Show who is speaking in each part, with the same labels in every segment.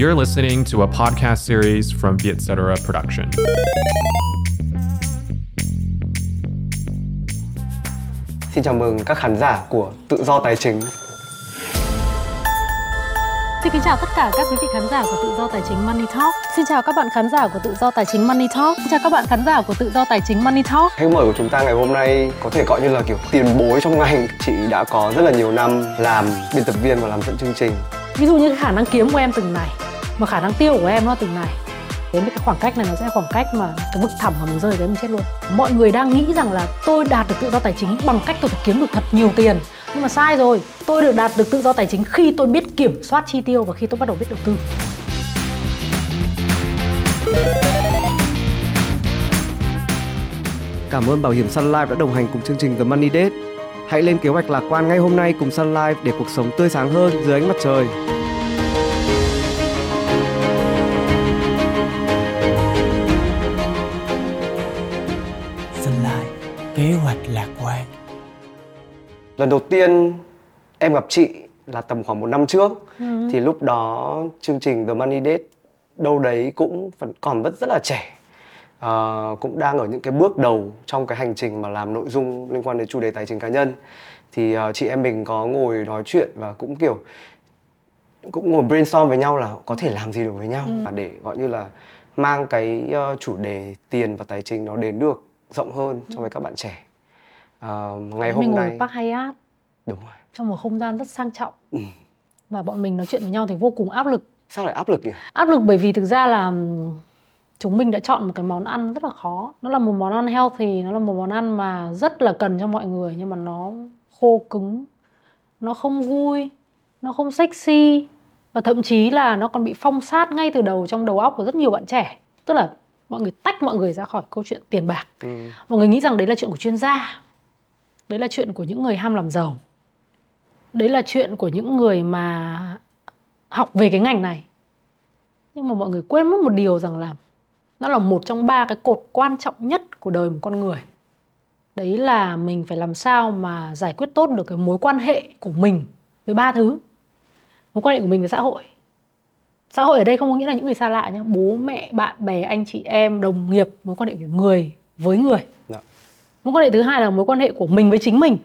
Speaker 1: You're listening to a podcast series from Vietcetera Production.
Speaker 2: Xin chào mừng các khán giả của Tự do Tài chính.
Speaker 3: Xin kính chào tất cả các quý vị khán giả của Tự do Tài chính Money Talk. Xin chào các bạn khán giả của Tự do Tài chính Money Talk. Xin chào các bạn khán giả của Tự do Tài chính Money Talk.
Speaker 2: Khách mời của chúng ta ngày hôm nay có thể gọi như là kiểu tiền bối trong ngành. Chị đã có rất là nhiều năm làm biên tập viên và làm dẫn chương trình.
Speaker 3: Ví dụ như khả năng kiếm của em từng này, mà khả năng tiêu của em nó từng này. Đến cái khoảng cách này nó sẽ khoảng cách mà cái vực thẳm mà mình rơi cái mình chết luôn. Mọi người đang nghĩ rằng là tôi đạt được tự do tài chính bằng cách tôi phải kiếm được thật nhiều tiền. Nhưng mà sai rồi. Tôi được đạt được tự do tài chính khi tôi biết kiểm soát chi tiêu và khi tôi bắt đầu biết đầu tư.
Speaker 2: Cảm ơn Bảo hiểm Sun Life đã đồng hành cùng chương trình The Money Date. Hãy lên kế hoạch lạc quan ngay hôm nay cùng Sun Life để cuộc sống tươi sáng hơn dưới ánh mặt trời.
Speaker 4: Kế hoạch lạc quan.
Speaker 2: Lần đầu tiên em gặp chị là tầm khoảng một năm trước. Thì lúc đó chương trình The Money Date đâu đấy cũng vẫn còn rất rất là trẻ. Ờ, cũng đang ở những cái bước đầu trong cái hành trình mà làm nội dung liên quan đến chủ đề tài chính cá nhân thì ờ, chị em mình có ngồi nói chuyện và cũng kiểu cũng ngồi brainstorm với nhau là có thể làm gì được với nhau và để gọi như là mang cái ờ, chủ đề tiền và tài chính nó đến được rộng hơn cho với các bạn trẻ. Ờ, ngày hôm
Speaker 3: mình ngồi
Speaker 2: nay
Speaker 3: ở Park Hyatt
Speaker 2: đúng rồi.
Speaker 3: Trong một không gian rất sang trọng.
Speaker 2: Ừ.
Speaker 3: Và bọn mình nói chuyện với nhau thì vô cùng áp lực.
Speaker 2: sao lại áp lực nhỉ?
Speaker 3: Áp lực bởi vì thực ra là chúng mình đã chọn một cái món ăn rất là khó. Nó là một món ăn healthy nó là một món ăn mà rất là cần cho mọi người nhưng mà nó khô cứng nó không vui nó không sexy và thậm chí là nó còn bị phong sát ngay từ đầu trong đầu óc của rất nhiều bạn trẻ. Tức là mọi người tách mọi người ra khỏi câu chuyện tiền bạc.
Speaker 2: Ừ.
Speaker 3: mọi người nghĩ rằng đấy là chuyện của chuyên gia. Đấy là chuyện của những người ham làm giàu. Đấy là chuyện của những người mà học về cái ngành này. Nhưng mà mọi người quên mất một điều rằng là nó là một trong ba cái cột quan trọng nhất của đời một con người. Đấy là mình phải làm sao mà giải quyết tốt được cái mối quan hệ của mình với ba thứ. Mối quan hệ của mình với xã hội xã hội ở đây không có nghĩa là những người xa lạ nhé. Bố mẹ bạn bè anh chị em đồng nghiệp mối quan hệ của người với người.
Speaker 2: Dạ.
Speaker 3: mối quan hệ thứ hai là mối quan hệ của mình với chính mình.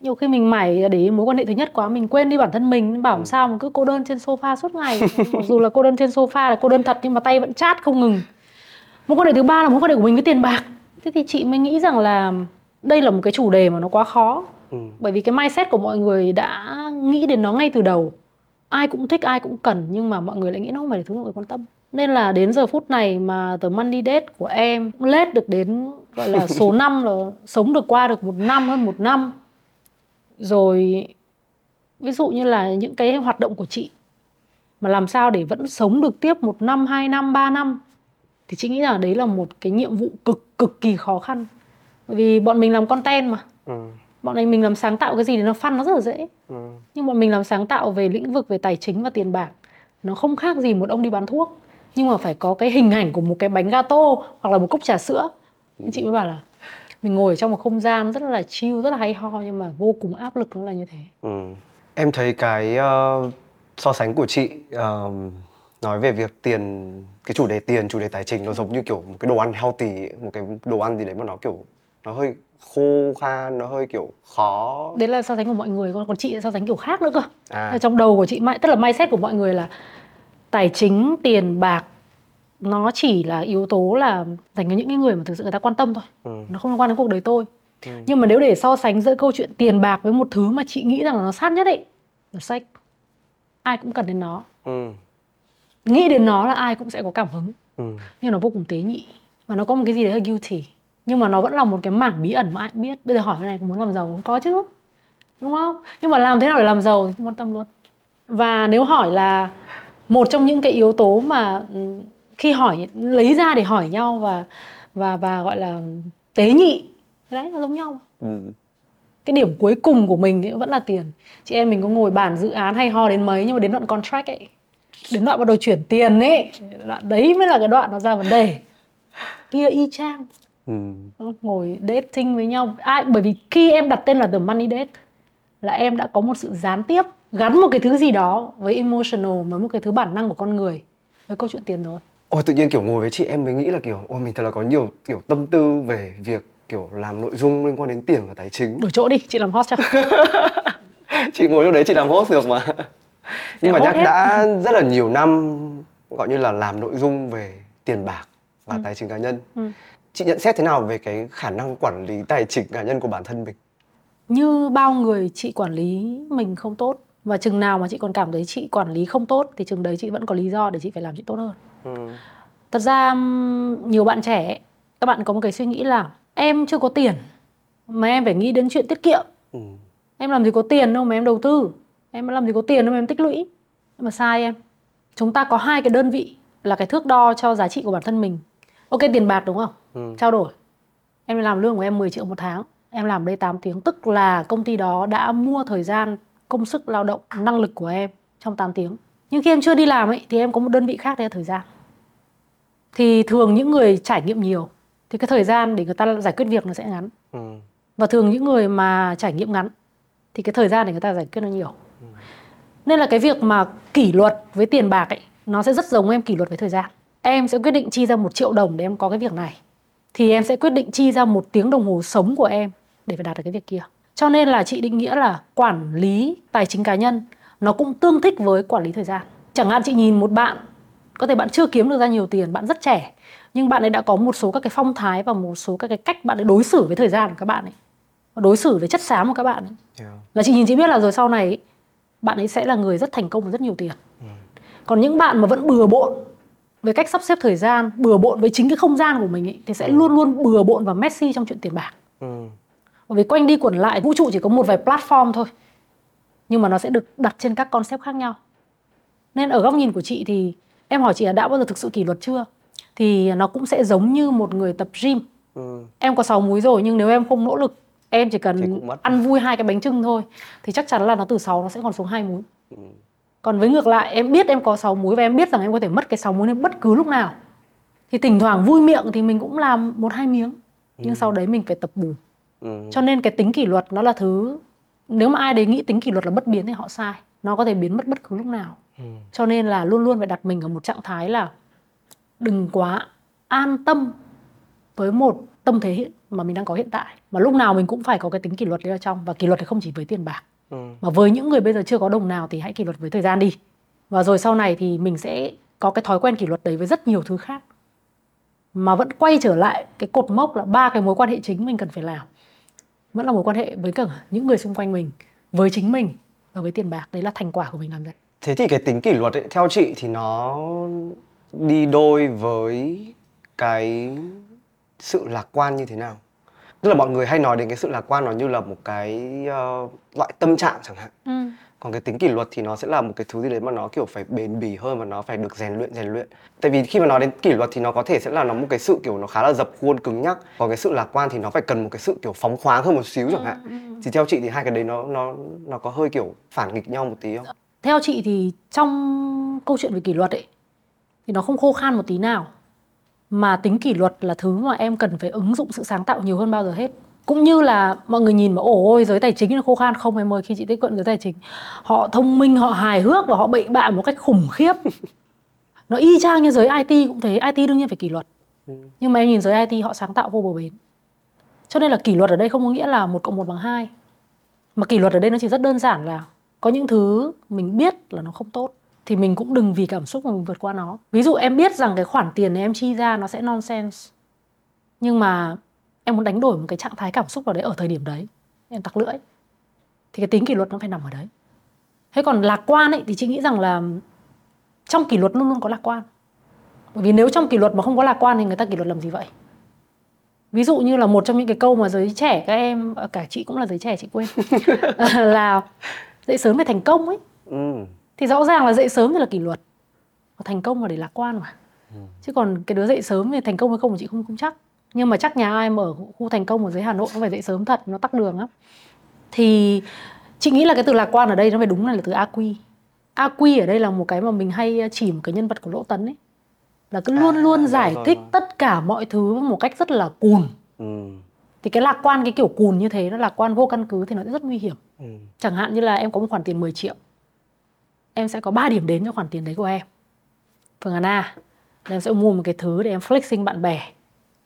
Speaker 3: Nhiều khi mình mải để ý mối quan hệ thứ nhất quá mình quên đi bản thân mình bảo làm sao mà cứ cô đơn trên sofa suốt ngày. Mặc dù là cô đơn trên sofa là cô đơn thật nhưng mà tay vẫn chát không ngừng. Mối quan hệ thứ ba là mối quan hệ của mình với tiền bạc. Thế thì chị mới nghĩ rằng là đây là một cái chủ đề mà nó quá khó.
Speaker 2: Ừ.
Speaker 3: bởi vì cái mindset của mọi người đã nghĩ đến nó ngay từ đầu ai cũng thích ai cũng cần nhưng mà mọi người lại nghĩ nó không phải là thứ mọi người quan tâm. Nên là đến giờ phút này mà The Money Date của em lết được đến gọi là số năm là sống được qua được một năm hơn một năm. Rồi ví dụ như là những cái hoạt động của chị mà làm sao để vẫn sống được tiếp một năm hai năm ba năm? Thì chị nghĩ là đấy là một cái nhiệm vụ cực cực kỳ khó khăn. Bởi vì bọn mình làm content mà.
Speaker 2: Ừ.
Speaker 3: bọn này mình làm sáng tạo cái gì thì nó fun nó rất là dễ
Speaker 2: Ừ.
Speaker 3: nhưng bọn mình làm sáng tạo về lĩnh vực về tài chính và tiền bạc nó không khác gì một ông đi bán thuốc nhưng mà phải có cái hình ảnh của một cái bánh gato hoặc là một cốc trà sữa Nên chị mới bảo là mình ngồi ở trong một không gian rất là chill rất là hay ho nhưng mà vô cùng áp lực nó là như thế
Speaker 2: Ừ. Em thấy cái ờ, so sánh của chị ờ, nói về việc tiền cái chủ đề tiền chủ đề tài chính nó giống như kiểu một cái đồ ăn healthy một cái đồ ăn gì đấy mà nó kiểu nó hơi khô khan nó hơi kiểu khó.
Speaker 3: Đấy là so sánh của mọi người còn còn chị so sánh kiểu khác nữa cơ.
Speaker 2: À.
Speaker 3: Trong đầu của chị tức là mindset của mọi người là tài chính tiền bạc nó chỉ là yếu tố là dành cho những cái người mà thực sự người ta quan tâm thôi.
Speaker 2: Ừ.
Speaker 3: nó không liên quan đến cuộc đời tôi.
Speaker 2: Ừ.
Speaker 3: nhưng mà nếu để so sánh giữa câu chuyện tiền bạc với một thứ mà chị nghĩ rằng là nó sát nhất ấy là sách ai cũng cần đến nó.
Speaker 2: Ừ.
Speaker 3: nghĩ đến nó là ai cũng sẽ có cảm hứng.
Speaker 2: Ừ.
Speaker 3: nhưng nó vô cùng tế nhị. Và nó có một cái gì đấy là guilty nhưng mà nó vẫn là một cái mảng bí ẩn mà ai biết. Bây giờ hỏi cái này muốn làm giàu không? Có chứ. Đúng không? Nhưng mà làm thế nào để làm giàu? Thì không quan tâm luôn. Và nếu hỏi là một trong những cái yếu tố mà ừ, khi hỏi lấy ra để hỏi nhau và và và gọi là tế nhị đấy là giống nhau.
Speaker 2: Ừ.
Speaker 3: cái điểm cuối cùng của mình thì vẫn là tiền. Chị em mình có ngồi bàn dự án hay ho đến mấy nhưng mà đến đoạn contract ấy đến đoạn bắt đầu chuyển tiền ấy đoạn đấy mới là cái đoạn nó ra vấn đề. Kia y chang
Speaker 2: Ừ.
Speaker 3: ngồi dating với nhau ai bởi vì khi em đặt tên là the money date là em đã có một sự gián tiếp gắn một cái thứ gì đó với emotional với một cái thứ bản năng của con người với câu chuyện tiền rồi
Speaker 2: Ôi tự nhiên kiểu ngồi với chị em mới nghĩ là kiểu ôi mình thật là có nhiều kiểu tâm tư về việc kiểu làm nội dung liên quan đến tiền và tài chính.
Speaker 3: đổi chỗ đi chị làm host cho
Speaker 2: chị ngồi lúc đấy chị làm host được mà. Nhưng mà
Speaker 3: host
Speaker 2: chắc
Speaker 3: hết.
Speaker 2: đã rất là nhiều năm gọi như là làm nội dung về tiền bạc và tài chính cá nhân.
Speaker 3: Ừ.
Speaker 2: Chị nhận xét thế nào về cái khả năng quản lý tài chính cá nhân của bản thân mình?
Speaker 3: như bao người chị quản lý mình không tốt và chừng nào mà chị còn cảm thấy chị quản lý không tốt thì chừng đấy chị vẫn có lý do để chị phải làm chị tốt hơn
Speaker 2: Ừ.
Speaker 3: thật ra nhiều bạn trẻ các bạn có một cái suy nghĩ là em chưa có tiền mà em phải nghĩ đến chuyện tiết kiệm
Speaker 2: Ừ.
Speaker 3: em làm gì có tiền đâu mà em đầu tư em làm gì có tiền đâu mà em tích lũy mà sai em chúng ta có hai cái đơn vị là cái thước đo cho giá trị của bản thân mình ok tiền bạc đúng không?
Speaker 2: Ừ.
Speaker 3: trao đổi. Em làm lương của em 10 triệu một tháng. Em làm đây 8 tiếng. Tức là công ty đó đã mua thời gian công sức lao động năng lực của em trong 8 tiếng. Nhưng khi em chưa đi làm ấy thì em có một đơn vị khác là thời gian. Thì thường những người trải nghiệm nhiều thì cái thời gian để người ta giải quyết việc nó sẽ ngắn.
Speaker 2: Ừ.
Speaker 3: và thường những người mà trải nghiệm ngắn thì cái thời gian để người ta giải quyết nó nhiều. Nên là cái việc mà kỷ luật với tiền bạc ấy nó sẽ rất giống em kỷ luật với thời gian em sẽ quyết định chi ra một triệu đồng để em có cái việc này. Thì em sẽ quyết định chi ra một tiếng đồng hồ sống của em để phải đạt được cái việc kia. Cho nên là chị định nghĩa là quản lý tài chính cá nhân nó cũng tương thích với quản lý thời gian. Chẳng hạn chị nhìn một bạn có thể bạn chưa kiếm được ra nhiều tiền bạn rất trẻ nhưng bạn ấy đã có một số các cái phong thái và một số các cái cách bạn ấy đối xử với thời gian của các bạn ấy đối xử với chất xám của các bạn ấy.
Speaker 2: Yeah.
Speaker 3: là chị nhìn chị biết là rồi sau này ấy, bạn ấy sẽ là người rất thành công và rất nhiều tiền. Còn những bạn mà vẫn bừa bộn với cách sắp xếp thời gian bừa bộn với chính cái không gian của mình ấy, thì sẽ luôn luôn bừa bộn và messy trong chuyện tiền bạc.
Speaker 2: Ừ.
Speaker 3: bởi vì quanh đi quẩn lại vũ trụ chỉ có một vài platform thôi nhưng mà nó sẽ được đặt trên các concept khác nhau. Nên ở góc nhìn của chị thì em hỏi chị là đã bao giờ thực sự kỷ luật chưa? Thì nó cũng sẽ giống như một người tập gym.
Speaker 2: Ừ.
Speaker 3: em có 6 múi rồi nhưng nếu em không nỗ lực em chỉ cần ăn vui hai cái bánh trưng thôi thì chắc chắn là nó từ 6 nó sẽ còn xuống hai múi còn với ngược lại em biết em có 6 múi và em biết rằng em có thể mất cái 6 múi bất cứ lúc nào. Thì thỉnh thoảng vui miệng thì mình cũng làm một hai miếng nhưng sau đấy mình phải tập bù.
Speaker 2: Ừ.
Speaker 3: cho nên cái tính kỷ luật nó là thứ nếu mà ai đấy nghĩ tính kỷ luật là bất biến thì họ sai. Nó có thể biến mất bất cứ lúc nào. Cho nên là luôn luôn phải đặt mình ở một trạng thái là đừng quá an tâm với một tâm thế hiện mà mình đang có hiện tại. Mà lúc nào mình cũng phải có cái tính kỷ luật đấy ở trong và kỷ luật thì không chỉ với tiền bạc
Speaker 2: Ừ.
Speaker 3: mà với những người bây giờ chưa có đồng nào thì hãy kỷ luật với thời gian đi. Và rồi sau này thì mình sẽ có cái thói quen kỷ luật đấy với rất nhiều thứ khác. Mà vẫn quay trở lại cái cột mốc là ba cái mối quan hệ chính mình cần phải làm. Vẫn là mối quan hệ với cả những người xung quanh mình với chính mình và với tiền bạc. Đấy là thành quả của mình làm ra
Speaker 2: Thế thì cái tính kỷ luật ấy, theo chị thì nó đi đôi với cái sự lạc quan như thế nào? Tức là mọi người hay nói đến cái sự lạc quan nó như là một cái ờ, loại tâm trạng chẳng hạn. Còn cái tính kỷ luật thì nó sẽ là một cái thứ gì đấy mà nó kiểu phải bền bỉ hơn và nó phải được rèn luyện rèn luyện. Tại vì khi mà nói đến kỷ luật thì nó có thể sẽ là nó một cái sự kiểu nó khá là dập khuôn cứng nhắc. Còn cái sự lạc quan thì nó phải cần một cái sự kiểu phóng khoáng hơn một xíu chẳng hạn. Thì theo chị thì hai cái đấy nó nó nó có hơi kiểu phản nghịch nhau một tí không?
Speaker 3: theo chị thì trong câu chuyện về kỷ luật ấy thì nó không khô khan một tí nào mà tính kỷ luật là thứ mà em cần phải ứng dụng sự sáng tạo nhiều hơn bao giờ hết. Cũng như là mọi người nhìn mà ồ ôi giới tài chính là khô khan. Không em ơi khi chị tiếp cận giới tài chính họ thông minh họ hài hước và họ bậy bạ một cách khủng khiếp. Nó y chang như giới IT cũng thế IT đương nhiên phải kỷ luật. Nhưng mà em nhìn giới IT họ sáng tạo vô bờ bến. Cho nên là kỷ luật ở đây không có nghĩa là một cộng một bằng hai. Mà kỷ luật ở đây nó chỉ rất đơn giản là có những thứ mình biết là nó không tốt thì mình cũng đừng vì cảm xúc mà mình vượt qua nó. Ví dụ em biết rằng cái khoản tiền này em chi ra nó sẽ nonsense. Nhưng mà em muốn đánh đổi một cái trạng thái cảm xúc vào đấy ở thời điểm đấy. Em tặc lưỡi. Thì cái tính kỷ luật nó phải nằm ở đấy. Thế còn lạc quan ấy thì chị nghĩ rằng là trong kỷ luật luôn luôn có lạc quan. Bởi vì nếu trong kỷ luật mà không có lạc quan thì người ta kỷ luật làm gì vậy? Ví dụ như là một trong những cái câu mà giới trẻ các em à, cả chị cũng là giới trẻ chị quên. Là dậy sớm để thành công ấy.
Speaker 2: Ừ.
Speaker 3: thì rõ ràng là dậy sớm thì là kỷ luật. Và thành công là để lạc quan mà. Chứ còn cái đứa dậy sớm thì thành công hay không chị không không chắc. Nhưng mà chắc nhà ai mà ở khu thành công ở dưới Hà Nội nó phải dậy sớm thật nó tắc đường lắm. Thì chị nghĩ là cái từ lạc quan ở đây nó phải đúng là từ AQ AQ ở đây là một cái mà mình hay chỉ một cái nhân vật của Lỗ Tấn ấy. Là cứ luôn
Speaker 2: À,
Speaker 3: luôn
Speaker 2: rồi,
Speaker 3: giải
Speaker 2: rồi,
Speaker 3: thích
Speaker 2: rồi.
Speaker 3: tất cả mọi thứ một cách rất là cùn.
Speaker 2: Ừ.
Speaker 3: thì cái lạc quan cái kiểu cùn như thế nó lạc quan vô căn cứ thì nó rất nguy hiểm.
Speaker 2: Ừ.
Speaker 3: chẳng hạn như là em có một khoản tiền 10 triệu em sẽ có 3 điểm đến cho khoản tiền đấy của em. Phương án A là em sẽ mua một cái thứ để em flexing bạn bè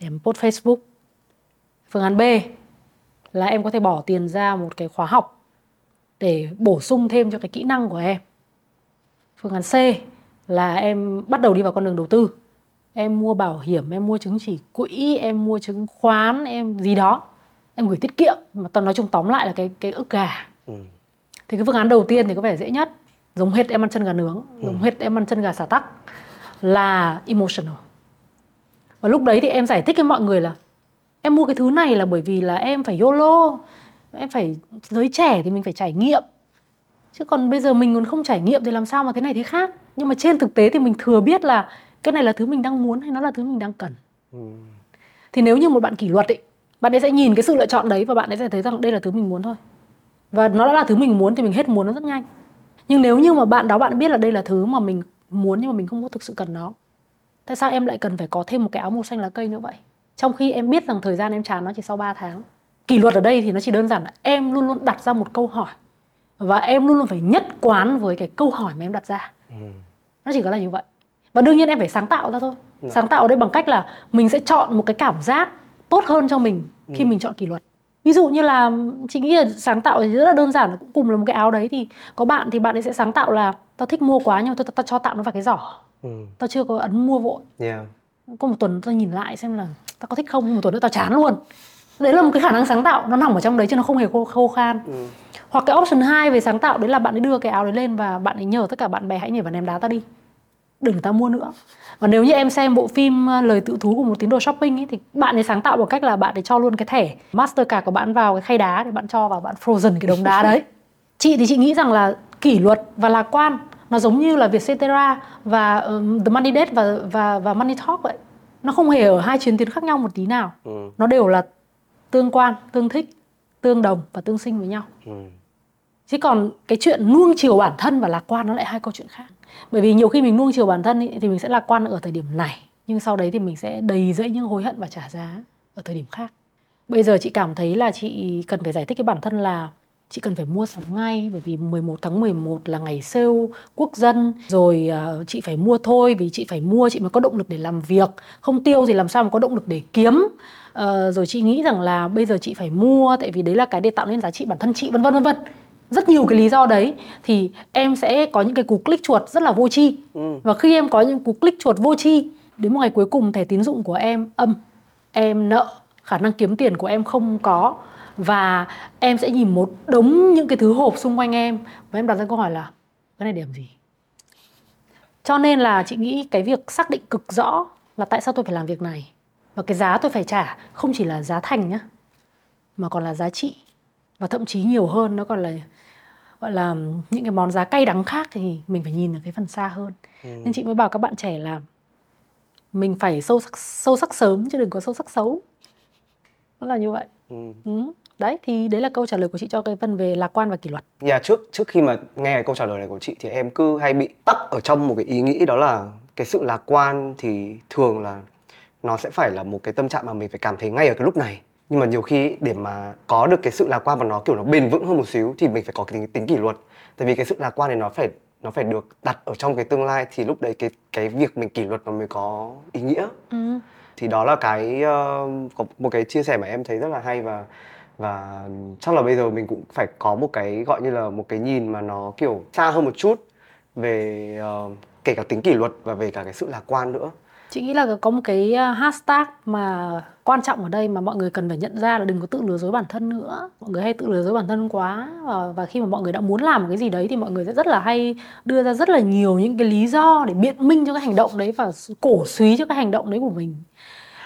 Speaker 3: để em post Facebook. Phương án B là em có thể bỏ tiền ra một cái khóa học để bổ sung thêm cho cái kỹ năng của em. Phương án C là em bắt đầu đi vào con đường đầu tư. Em mua bảo hiểm em mua chứng chỉ quỹ em mua chứng khoán em gì đó. Em gửi tiết kiệm mà tao nói chung tóm lại là cái cái ức gà.
Speaker 2: Ừ.
Speaker 3: thì cái phương án đầu tiên thì có vẻ dễ nhất giống hết em ăn chân gà nướng
Speaker 2: Ừ.
Speaker 3: giống hết em ăn chân gà xả tắc là emotional. Và lúc đấy thì em giải thích với mọi người là em mua cái thứ này là bởi vì là em phải YOLO em phải giới trẻ thì mình phải trải nghiệm. Chứ còn bây giờ mình còn không trải nghiệm thì làm sao mà thế này thế khác? Nhưng mà trên thực tế thì mình thừa biết là cái này là thứ mình đang muốn hay nó là thứ mình đang cần.
Speaker 2: Ừ.
Speaker 3: thì nếu như một bạn kỷ luật ấy bạn ấy sẽ nhìn cái sự lựa chọn đấy và bạn ấy sẽ thấy rằng đây là thứ mình muốn thôi. Và nó đã là thứ mình muốn thì mình hết muốn nó rất nhanh nhưng nếu như mà bạn đó bạn biết là đây là thứ mà mình muốn nhưng mà mình không có thực sự cần nó tại sao em lại cần phải có thêm một cái áo màu xanh lá cây nữa vậy? Trong khi em biết rằng thời gian em chán nó chỉ sau 3 tháng. Kỷ luật ở đây thì nó chỉ đơn giản là em luôn luôn đặt ra một câu hỏi. Và em luôn luôn phải nhất quán với cái câu hỏi mà em đặt ra.
Speaker 2: Ừ.
Speaker 3: nó chỉ có là như vậy. Và đương nhiên em phải sáng tạo ra thôi. Sáng tạo ở đây bằng cách là mình sẽ chọn một cái cảm giác tốt hơn cho mình khi mình chọn kỷ luật ví dụ như là chị nghĩ là sáng tạo thì rất là đơn giản cũng cùng là một cái áo đấy thì có bạn thì bạn ấy sẽ sáng tạo là tao thích mua quá nhưng mà tao, tao cho tạm nó vào cái giỏ
Speaker 2: Ừ.
Speaker 3: tao chưa có ấn mua vội
Speaker 2: Yeah.
Speaker 3: có một tuần tao nhìn lại xem là tao có thích không một tuần nữa tao chán luôn đấy là một cái khả năng sáng tạo nó nằm ở trong đấy chứ nó không hề khô, khô khan
Speaker 2: Ừ.
Speaker 3: hoặc cái option 2 về sáng tạo đấy là bạn ấy đưa cái áo đấy lên và bạn ấy nhờ tất cả bạn bè hãy nhảy vào ném đá ta đi đừng ta mua nữa. Và nếu như em xem bộ phim ờ, lời tự thú của một tín đồ shopping ấy, thì bạn ấy sáng tạo bằng cách là bạn ấy cho luôn cái thẻ mastercard của bạn vào cái khay đá để bạn cho vào bạn frozen cái đống đá đấy. Chị thì chị nghĩ rằng là kỷ luật và lạc quan nó giống như là Vietcetera và um, The Money Date và và và Money Talk vậy. Nó không hề ở hai chiến tuyến khác nhau một tí nào.
Speaker 2: Ừ.
Speaker 3: nó đều là tương quan tương thích tương đồng và tương sinh với nhau.
Speaker 2: Ừ.
Speaker 3: chứ còn cái chuyện nuông chiều bản thân và lạc quan nó lại hai câu chuyện khác bởi vì nhiều khi mình nuông chiều bản thân ý, thì mình sẽ lạc quan ở thời điểm này nhưng sau đấy thì mình sẽ đầy dẫy những hối hận và trả giá ở thời điểm khác. Bây giờ chị cảm thấy là chị cần phải giải thích cái bản thân là chị cần phải mua sắm ngay bởi vì 11 tháng 11 là ngày sale quốc dân rồi à, chị phải mua thôi vì chị phải mua chị mới có động lực để làm việc. Không tiêu thì làm sao mà có động lực để kiếm? Ờ, rồi chị nghĩ rằng là bây giờ chị phải mua tại vì đấy là cái để tạo nên giá trị bản thân chị vân vân vân vân rất nhiều cái lý do đấy thì em sẽ có những cái cú click chuột rất là vô tri
Speaker 2: Ừ.
Speaker 3: và khi em có những cú click chuột vô tri đến một ngày cuối cùng thẻ tín dụng của em âm em nợ khả năng kiếm tiền của em không có và em sẽ nhìn một đống những cái thứ hộp xung quanh em và em đặt ra câu hỏi là cái này làm gì cho nên là chị nghĩ cái việc xác định cực rõ là tại sao tôi phải làm việc này và cái giá tôi phải trả không chỉ là giá thành nhá mà còn là giá trị và thậm chí nhiều hơn nó còn là gọi là những cái món giá cay đắng khác thì mình phải nhìn ở cái phần xa hơn. Nên chị mới bảo các bạn trẻ là mình phải sâu sắc sâu sắc sớm chứ đừng có sâu sắc xấu. Nó là như vậy.
Speaker 2: Ừ.
Speaker 3: ừ. đấy thì đấy là câu trả lời của chị cho cái phần về lạc quan và kỷ luật.
Speaker 2: Dạ trước trước khi mà nghe cái câu trả lời này của chị thì em cứ hay bị tắc ở trong một cái ý nghĩ đó là cái sự lạc quan thì thường là nó sẽ phải là một cái tâm trạng mà mình phải cảm thấy ngay ở cái lúc này nhưng mà nhiều khi để mà có được cái sự lạc quan và nó kiểu nó bền vững hơn một xíu thì mình phải có cái tính, tính kỷ luật. Tại vì cái sự lạc quan này nó phải nó phải được đặt ở trong cái tương lai thì lúc đấy cái cái việc mình kỷ luật nó mới có ý nghĩa.
Speaker 3: Ừ.
Speaker 2: thì đó là cái ờ, có một cái chia sẻ mà em thấy rất là hay và và chắc là bây giờ mình cũng phải có một cái gọi như là một cái nhìn mà nó kiểu xa hơn một chút về ờ, kể cả tính kỷ luật và về cả cái sự lạc quan nữa
Speaker 3: chị nghĩ là có một cái uh, hashtag mà quan trọng ở đây mà mọi người cần phải nhận ra là đừng có tự lừa dối bản thân nữa. Mọi người hay tự lừa dối bản thân quá và, và khi mà mọi người đã muốn làm một cái gì đấy thì mọi người sẽ rất là hay đưa ra rất là nhiều những cái lý do để biện minh cho cái hành động đấy và cổ suý cho cái hành động đấy của mình.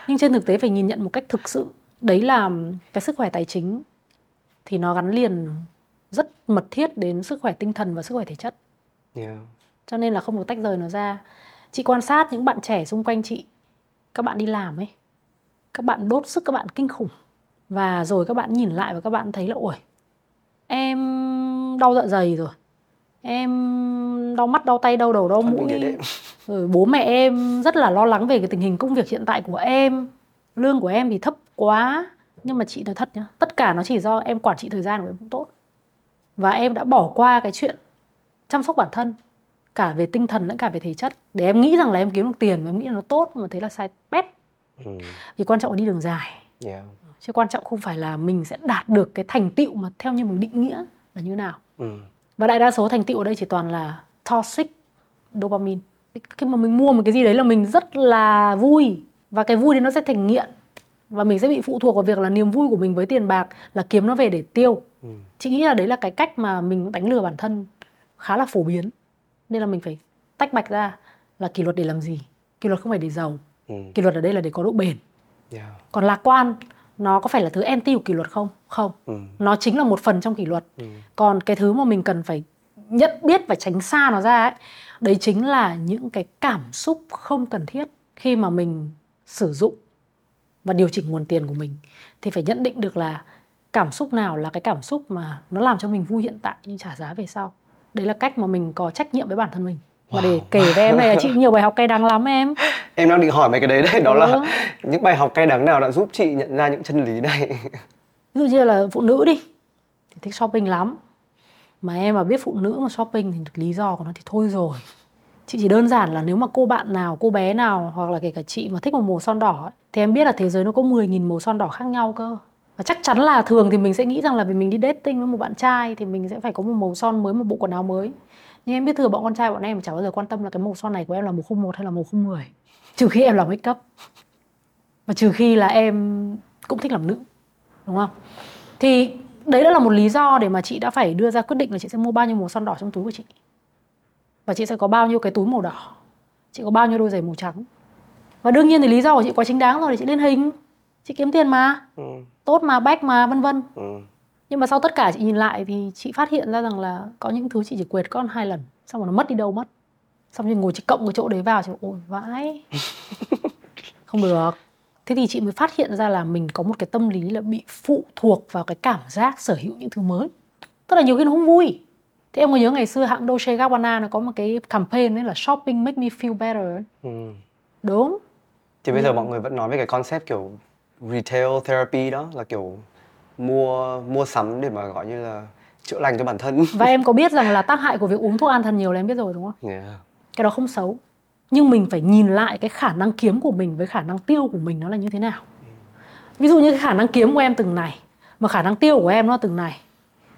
Speaker 3: Nhưng trên thực tế phải nhìn nhận một cách thực sự đấy là cái sức khỏe tài chính thì nó gắn liền rất mật thiết đến sức khỏe tinh thần và sức khỏe thể chất.
Speaker 2: Yeah.
Speaker 3: cho nên là không được tách rời nó ra chị quan sát những bạn trẻ xung quanh chị. Các bạn đi làm ấy. Các bạn đốt sức các bạn kinh khủng. Và rồi các bạn nhìn lại và các bạn thấy là ôi em đau dạ dày rồi. Em đau mắt đau tay đau đầu đau mũi. rồi bố mẹ em rất là lo lắng về cái tình hình công việc hiện tại của em. Lương của em thì thấp quá. Nhưng mà chị nói thật nhá tất cả nó chỉ do em quản trị thời gian của em không tốt. Và em đã bỏ qua cái chuyện chăm sóc bản thân cả về tinh thần lẫn cả về thể chất. Để em nghĩ rằng là em kiếm được tiền và em nghĩ là nó tốt mà thế là sai bét
Speaker 2: Ừ.
Speaker 3: vì quan trọng là đi đường dài.
Speaker 2: Yeah.
Speaker 3: chứ quan trọng không phải là mình sẽ đạt được cái thành tựu mà theo như mình định nghĩa là như nào.
Speaker 2: Ừ.
Speaker 3: và đại đa số thành tựu ở đây chỉ toàn là toxic dopamine. Khi mà mình mua một cái gì đấy là mình rất là vui. Và cái vui đấy nó sẽ thành nghiện. Và mình sẽ bị phụ thuộc vào việc là niềm vui của mình với tiền bạc là kiếm nó về để tiêu.
Speaker 2: Ừ.
Speaker 3: chị nghĩ là đấy là cái cách mà mình đánh lừa bản thân khá là phổ biến nên là mình phải tách bạch ra là kỷ luật để làm gì kỷ luật không phải để giàu
Speaker 2: Ừ.
Speaker 3: kỷ luật ở đây là để có độ bền
Speaker 2: Yeah.
Speaker 3: còn lạc quan nó có phải là thứ anti của kỷ luật không không
Speaker 2: Ừ.
Speaker 3: nó chính là một phần trong kỷ luật
Speaker 2: Ừ.
Speaker 3: còn cái thứ mà mình cần phải nhận biết và tránh xa nó ra ấy đấy chính là những cái cảm xúc không cần thiết khi mà mình sử dụng và điều chỉnh nguồn tiền của mình thì phải nhận định được là cảm xúc nào là cái cảm xúc mà nó làm cho mình vui hiện tại nhưng trả giá về sau đấy là cách mà mình có trách nhiệm với bản thân mình. Và để kể với em này là chị nhiều bài học cay đắng lắm em.
Speaker 2: Em đang định hỏi mấy cái đấy đấy, đó
Speaker 3: Ừ.
Speaker 2: là những bài học cay đắng nào đã giúp chị nhận ra những chân lý này.
Speaker 3: ví dụ như là phụ nữ đi thì thích shopping lắm. Mà em mà biết phụ nữ mà shopping thì lý do của nó thì thôi rồi. Chị chỉ đơn giản là nếu mà cô bạn nào cô bé nào hoặc là kể cả chị mà thích một màu son đỏ ấy, thì em biết là thế giới nó có 10.000 màu son đỏ khác nhau cơ và chắc chắn là thường thì mình sẽ nghĩ rằng là vì mình đi dating với một bạn trai thì mình sẽ phải có một màu son mới, một bộ quần áo mới. Nhưng em biết thừa bọn con trai bọn em chả bao giờ quan tâm là cái màu son này của em là màu 01 hay là màu 10 trừ khi em làm make up và trừ khi là em cũng thích làm nữ, đúng không? Thì đấy đã là một lý do để mà chị đã phải đưa ra quyết định là chị sẽ mua bao nhiêu màu son đỏ trong túi của chị. Và chị sẽ có bao nhiêu cái túi màu đỏ. Chị có bao nhiêu đôi giày màu trắng. Và đương nhiên thì lý do của chị quá chính đáng rồi để chị lên hình, chị kiếm tiền mà.
Speaker 2: Ừ
Speaker 3: tốt mà bách mà vân vân.
Speaker 2: Ừ.
Speaker 3: nhưng mà sau tất cả chị nhìn lại thì chị phát hiện ra rằng là có những thứ chị chỉ quệt con hai lần xong rồi nó mất đi đâu mất. Xong rồi ngồi chị cộng cái chỗ đấy vào chị ôi vãi. Không được. Thế thì chị mới phát hiện ra là mình có một cái tâm lý là bị phụ thuộc vào cái cảm giác sở hữu những thứ mới. Tức là nhiều khi nó không vui. Thế em có nhớ ngày xưa hãng Dolce Gabbana nó có một cái campaign ấy là shopping make me feel better.
Speaker 2: Ừ.
Speaker 3: đúng.
Speaker 2: Thì bây giờ mọi người vẫn nói về cái concept kiểu retail therapy đó là kiểu mua mua sắm để mà gọi như là chữa lành cho bản thân.
Speaker 3: và em có biết rằng là tác hại của việc uống thuốc an thần nhiều là em biết rồi đúng không?
Speaker 2: Yeah.
Speaker 3: cái đó không xấu. Nhưng mình phải nhìn lại cái khả năng kiếm của mình với khả năng tiêu của mình nó là như thế nào. Ví dụ như cái khả năng kiếm của em từng này mà khả năng tiêu của em nó từng này.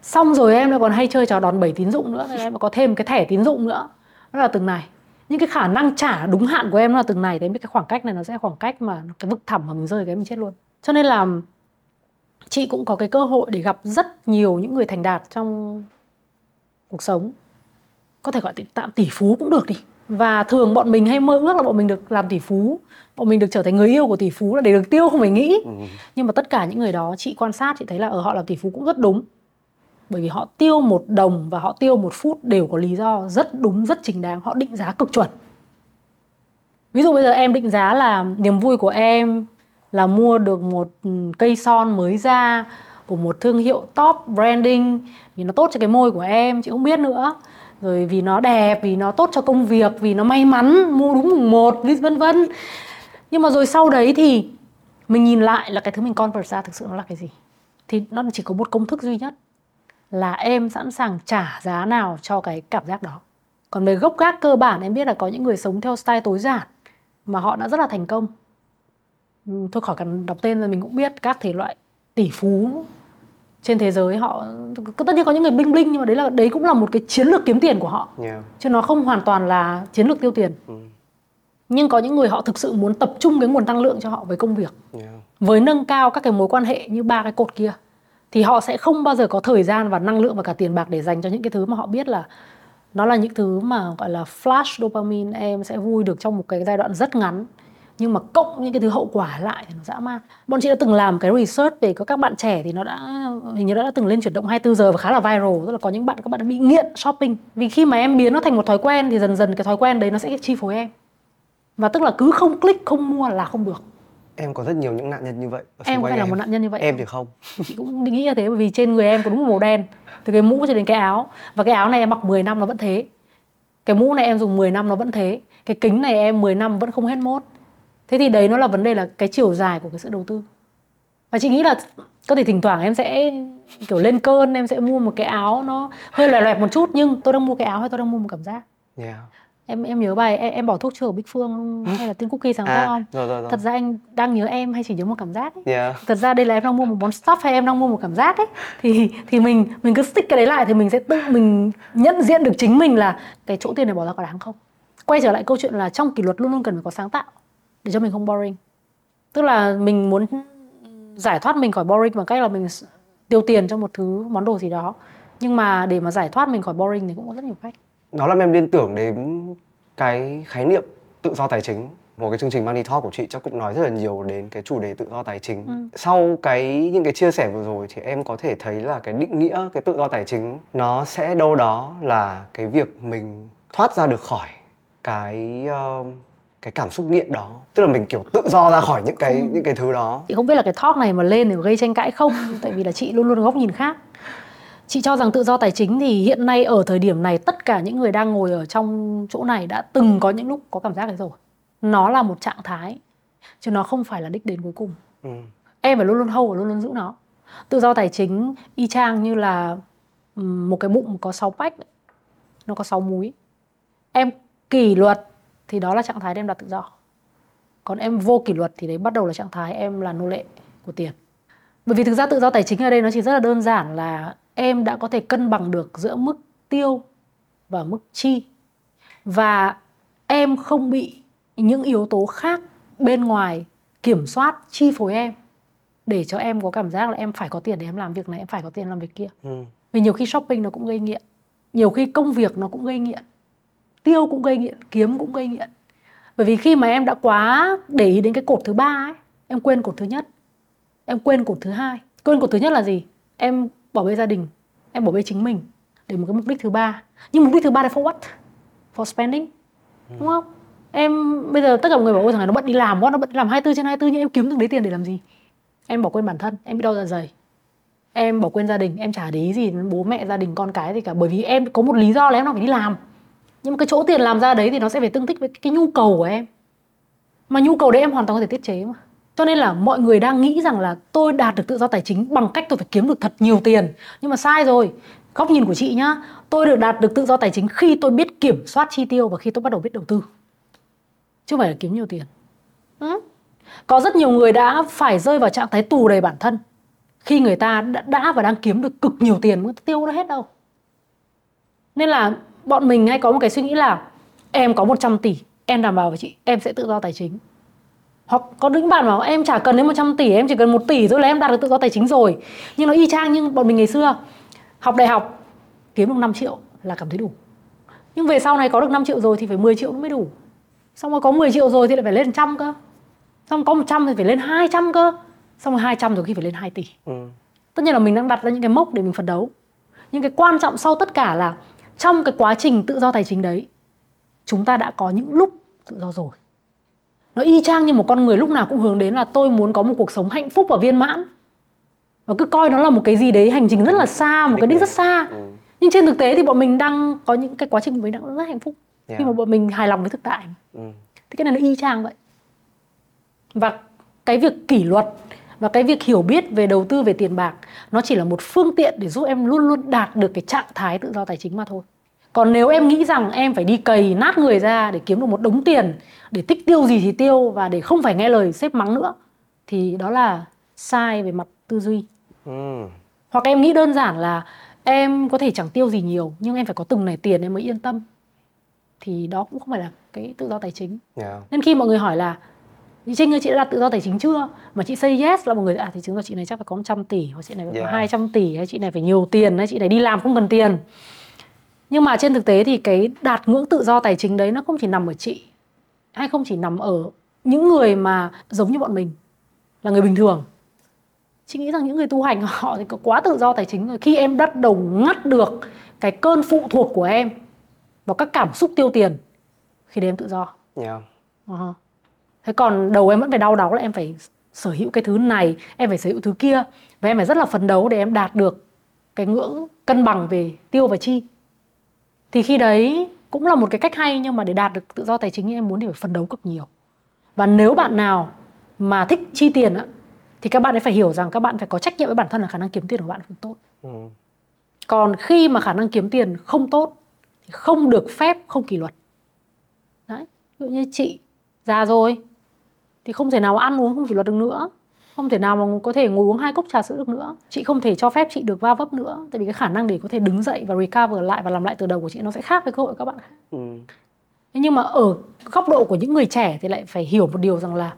Speaker 3: Xong rồi em lại còn hay chơi trò đòn bẩy tín dụng nữa em có thêm cái thẻ tín dụng nữa. Nó là từng này những cái khả năng trả đúng hạn của em nó là từng này biết cái khoảng cách này nó sẽ khoảng cách mà cái vực thẳm mà mình rơi cái mình chết luôn. Cho nên là chị cũng có cái cơ hội để gặp rất nhiều những người thành đạt trong cuộc sống. Có thể gọi tạm tỷ phú cũng được đi. Và thường bọn mình hay mơ ước là bọn mình được làm tỷ phú. Bọn mình được trở thành người yêu của tỷ phú là để được tiêu không phải nghĩ.
Speaker 2: Ừ.
Speaker 3: nhưng mà tất cả những người đó chị quan sát chị thấy là ở họ làm tỷ phú cũng rất đúng bởi vì họ tiêu một đồng và họ tiêu một phút đều có lý do rất đúng, rất chính đáng. Họ định giá cực chuẩn. Ví dụ bây giờ em định giá là niềm vui của em là mua được một ừ, cây son mới ra của một thương hiệu top branding vì nó tốt cho cái môi của em, chị không biết nữa. Rồi vì nó đẹp, vì nó tốt cho công việc, vì nó may mắn, mua đúng mùng một vân vân. Nhưng mà rồi sau đấy thì mình nhìn lại là cái thứ mình convert ra thực sự nó là cái gì? Thì nó chỉ có một công thức duy nhất là em sẵn sàng trả giá nào cho cái cảm giác đó còn về gốc gác cơ bản em biết là có những người sống theo style tối giản mà họ đã rất là thành công Ừ, thôi khỏi cần đọc tên rồi mình cũng biết các thể loại tỷ phú trên thế giới họ tất nhiên có những người bling bling nhưng mà đấy là đấy cũng là một cái chiến lược kiếm tiền của họ
Speaker 2: Yeah.
Speaker 3: chứ nó không hoàn toàn là chiến lược tiêu tiền
Speaker 2: Ừ.
Speaker 3: nhưng có những người họ thực sự muốn tập trung cái nguồn năng lượng cho họ với công việc
Speaker 2: Yeah.
Speaker 3: với nâng cao các cái mối quan hệ như ba cái cột kia thì họ sẽ không bao giờ có thời gian và năng lượng và cả tiền bạc để dành cho những cái thứ mà họ biết là nó là những thứ mà, gọi là, flash dopamine em sẽ vui được trong một cái giai đoạn rất ngắn. Nhưng mà cộng những cái thứ hậu quả lại thì nó dã man. Bọn chị đã từng làm cái research về có các bạn trẻ thì nó đã, hình như đã từng lên chuyển động 24 giờ và khá là viral. Tức là có những bạn, các bạn đã bị nghiện shopping. Vì khi mà em biến nó thành một thói quen thì dần dần cái thói quen đấy nó sẽ chi phối em. Và tức là cứ không click, không mua là không được.
Speaker 2: Em có rất nhiều những nạn nhân như vậy.
Speaker 3: em có phải là
Speaker 2: em.
Speaker 3: một nạn nhân như vậy
Speaker 2: Em thì không.
Speaker 3: chị cũng nghĩ như thế bởi vì trên người em có đúng màu đen từ cái mũ cho đến cái áo và cái áo này em mặc 10 năm nó vẫn thế cái mũ này em dùng 10 năm nó vẫn thế cái kính này em 10 năm vẫn không hết mốt thế thì đấy nó là vấn đề là cái chiều dài của cái sự đầu tư và chị nghĩ là có thể thỉnh thoảng em sẽ kiểu lên cơn em sẽ mua một cái áo nó hơi loè loẹt một chút nhưng tôi đang mua cái áo hay tôi đang mua một cảm giác
Speaker 2: yeah.
Speaker 3: Em em nhớ bài em, em bỏ thuốc chưa ở Bích Phương hay là Tiên Cookie sáng
Speaker 2: à,
Speaker 3: không?
Speaker 2: rồi rồi rồi.
Speaker 3: Thật ra anh đang nhớ em hay chỉ nhớ một cảm giác ấy?
Speaker 2: yeah.
Speaker 3: thật ra đây là em đang mua một món stuff hay em đang mua một cảm giác ấy. Thì thì mình mình cứ stick cái đấy lại thì mình sẽ tự mình nhận diện được chính mình là cái chỗ tiền này bỏ ra có đáng không. Quay trở lại câu chuyện là trong kỷ luật luôn luôn cần phải có sáng tạo để cho mình không boring. Tức là mình muốn giải thoát mình khỏi boring bằng cách là mình tiêu tiền cho một thứ món đồ gì đó. Nhưng mà để mà giải thoát mình khỏi boring thì cũng có rất nhiều cách
Speaker 2: nó làm em liên tưởng đến cái khái niệm tự do tài chính một cái chương trình Money Talk của chị chắc cũng nói rất là nhiều đến cái chủ đề tự do tài chính. Sau cái những cái chia sẻ vừa rồi thì em có thể thấy là cái định nghĩa cái tự do tài chính nó sẽ đâu đó là cái việc mình thoát ra được khỏi cái uh, cái cảm xúc nghiện đó. Tức là mình kiểu tự do ra khỏi những cái những cái thứ đó.
Speaker 3: Chị không biết là cái talk này mà lên thì gây tranh cãi không? Tại vì là chị luôn luôn góc nhìn khác chị cho rằng tự do tài chính thì hiện nay ở thời điểm này tất cả những người đang ngồi ở trong chỗ này đã từng có những lúc có cảm giác đấy rồi. Nó là một trạng thái chứ nó không phải là đích đến cuối cùng.
Speaker 2: Ừ.
Speaker 3: em phải luôn luôn hold và luôn luôn giữ nó. Tự do tài chính y chang như là ừm, một cái bụng có 6 pách nó có 6 múi. Em kỷ luật thì đó là trạng thái em đạt tự do. Còn em vô kỷ luật thì đấy bắt đầu là trạng thái em là nô lệ của tiền. Bởi vì thực ra tự do tài chính ở đây nó chỉ rất là đơn giản là em đã có thể cân bằng được giữa mức tiêu và mức chi. Và em không bị những yếu tố khác bên ngoài kiểm soát chi phối em để cho em có cảm giác là em phải có tiền để em làm việc này em phải có tiền làm việc kia.
Speaker 2: Ừ.
Speaker 3: vì nhiều khi shopping nó cũng gây nghiện nhiều khi công việc nó cũng gây nghiện tiêu cũng gây nghiện kiếm cũng gây nghiện. Bởi vì khi mà em đã quá để ý đến cái cột thứ ba ấy em quên cột thứ nhất em quên cột thứ hai. Quên cột thứ nhất là gì? Em bỏ bê gia đình em bỏ bê chính mình để một cái mục đích thứ ba. Nhưng mục đích thứ ba là for what? For spending đúng không? Em bây giờ tất cả mọi người bảo ôi thằng này nó bận đi làm quá nó bận đi làm 24 trên 24 nhưng em kiếm được đấy tiền để làm gì? Em bỏ quên bản thân em bị đau dạ dày. Em bỏ quên gia đình em chả để ý gì đến bố mẹ gia đình con cái gì cả. Bởi vì em có một lý do là em đang phải đi làm. Nhưng mà cái chỗ tiền làm ra đấy thì nó sẽ phải tương thích với cái nhu cầu của em. Mà nhu cầu đấy em hoàn toàn có thể tiết chế mà cho nên là mọi người đang nghĩ rằng là tôi đạt được tự do tài chính bằng cách tôi phải kiếm được thật nhiều tiền. Nhưng mà sai rồi. Góc nhìn của chị nhá tôi được đạt được tự do tài chính khi tôi biết kiểm soát chi tiêu và khi tôi bắt đầu biết đầu tư. Chứ không phải là kiếm nhiều tiền. Ừ? có rất nhiều người đã phải rơi vào trạng thái tù đầy bản thân khi người ta đã, đã và đang kiếm được cực nhiều tiền mà tiêu nó hết đâu. Nên là bọn mình hay có một cái suy nghĩ là em có 100 tỷ em đảm bảo với chị em sẽ tự do tài chính hoặc có những bạn bảo em chả cần đến 100 tỷ em chỉ cần 1 tỷ thôi là em đạt được tự do tài chính rồi. Nhưng nó y chang như bọn mình ngày xưa. Học đại học kiếm được 5 triệu là cảm thấy đủ. Nhưng về sau này có được 5 triệu rồi thì phải 10 triệu mới đủ. Xong rồi có 10 triệu rồi thì lại phải lên trăm cơ. Xong có 100 thì phải lên 200 cơ. Xong rồi 200 rồi khi phải lên 2 tỷ.
Speaker 2: Ừ.
Speaker 3: tất nhiên là mình đang đặt ra những cái mốc để mình phấn đấu. Nhưng cái quan trọng sau tất cả là trong cái quá trình tự do tài chính đấy chúng ta đã có những lúc tự do rồi nó y chang như một con người lúc nào cũng hướng đến là tôi muốn có một cuộc sống hạnh phúc và viên mãn và cứ coi nó là một cái gì đấy hành trình rất là xa một cái đích rất xa
Speaker 2: Ừ.
Speaker 3: nhưng trên thực tế thì bọn mình đang có những cái quá trình của mình đang rất hạnh phúc khi
Speaker 2: Yeah.
Speaker 3: mà bọn mình hài lòng với thực tại
Speaker 2: Ừ.
Speaker 3: thì cái này nó y chang vậy và cái việc kỷ luật và cái việc hiểu biết về đầu tư về tiền bạc nó chỉ là một phương tiện để giúp em luôn luôn đạt được cái trạng thái tự do tài chính mà thôi còn nếu em nghĩ rằng em phải đi cày nát người ra để kiếm được một đống tiền để thích tiêu gì thì tiêu và để không phải nghe lời sếp mắng nữa thì đó là sai về mặt tư duy
Speaker 2: Ừ.
Speaker 3: hoặc em nghĩ đơn giản là em có thể chẳng tiêu gì nhiều nhưng em phải có từng này tiền em mới yên tâm thì đó cũng không phải là cái tự do tài chính
Speaker 2: Yeah.
Speaker 3: nên khi mọi người hỏi là chị Trinh ơi chị đã đạt tự do tài chính chưa mà chị say yes là mọi người à thì chứng tỏ chị này chắc phải có 100 tỷ hoặc chị này phải có
Speaker 2: Yeah.
Speaker 3: 200 tỷ hay chị này phải nhiều tiền hay chị này đi làm không cần tiền nhưng mà trên thực tế thì cái đạt ngưỡng tự do tài chính đấy nó không chỉ nằm ở chị hay không chỉ nằm ở những người mà giống như bọn mình là người bình thường chị nghĩ rằng những người tu hành họ thì có quá tự do tài chính rồi khi em bắt đầu ngắt được cái cơn phụ thuộc của em vào các cảm xúc tiêu tiền khi đấy em tự do
Speaker 2: Yeah.
Speaker 3: Ờ. Thế còn đầu em vẫn phải đau đáu là em phải sở hữu cái thứ này, em phải sở hữu thứ kia và em phải rất là phấn đấu để em đạt được cái ngưỡng cân bằng về tiêu và chi. Thì khi đấy cũng là một cái cách hay nhưng mà để đạt được tự do tài chính em muốn thì phải phấn đấu cực nhiều. Và nếu bạn nào mà thích chi tiền á thì các bạn ấy phải hiểu rằng các bạn phải có trách nhiệm với bản thân là khả năng kiếm tiền của bạn không tốt.
Speaker 2: Ừ.
Speaker 3: Còn khi mà khả năng kiếm tiền không tốt thì không được phép không kỷ luật đấy ví dụ như chị già rồi thì không thể nào ăn uống không kỷ luật được nữa không thể nào mà có thể ngồi uống hai cốc trà sữa được nữa. Chị không thể cho phép chị được va vấp nữa. Tại vì cái khả năng để có thể đứng dậy và recover lại và làm lại từ đầu của chị nó sẽ khác với cơ hội các bạn khác.
Speaker 2: Ừ.
Speaker 3: Nhưng mà ở góc độ của những người trẻ thì lại phải hiểu một điều rằng là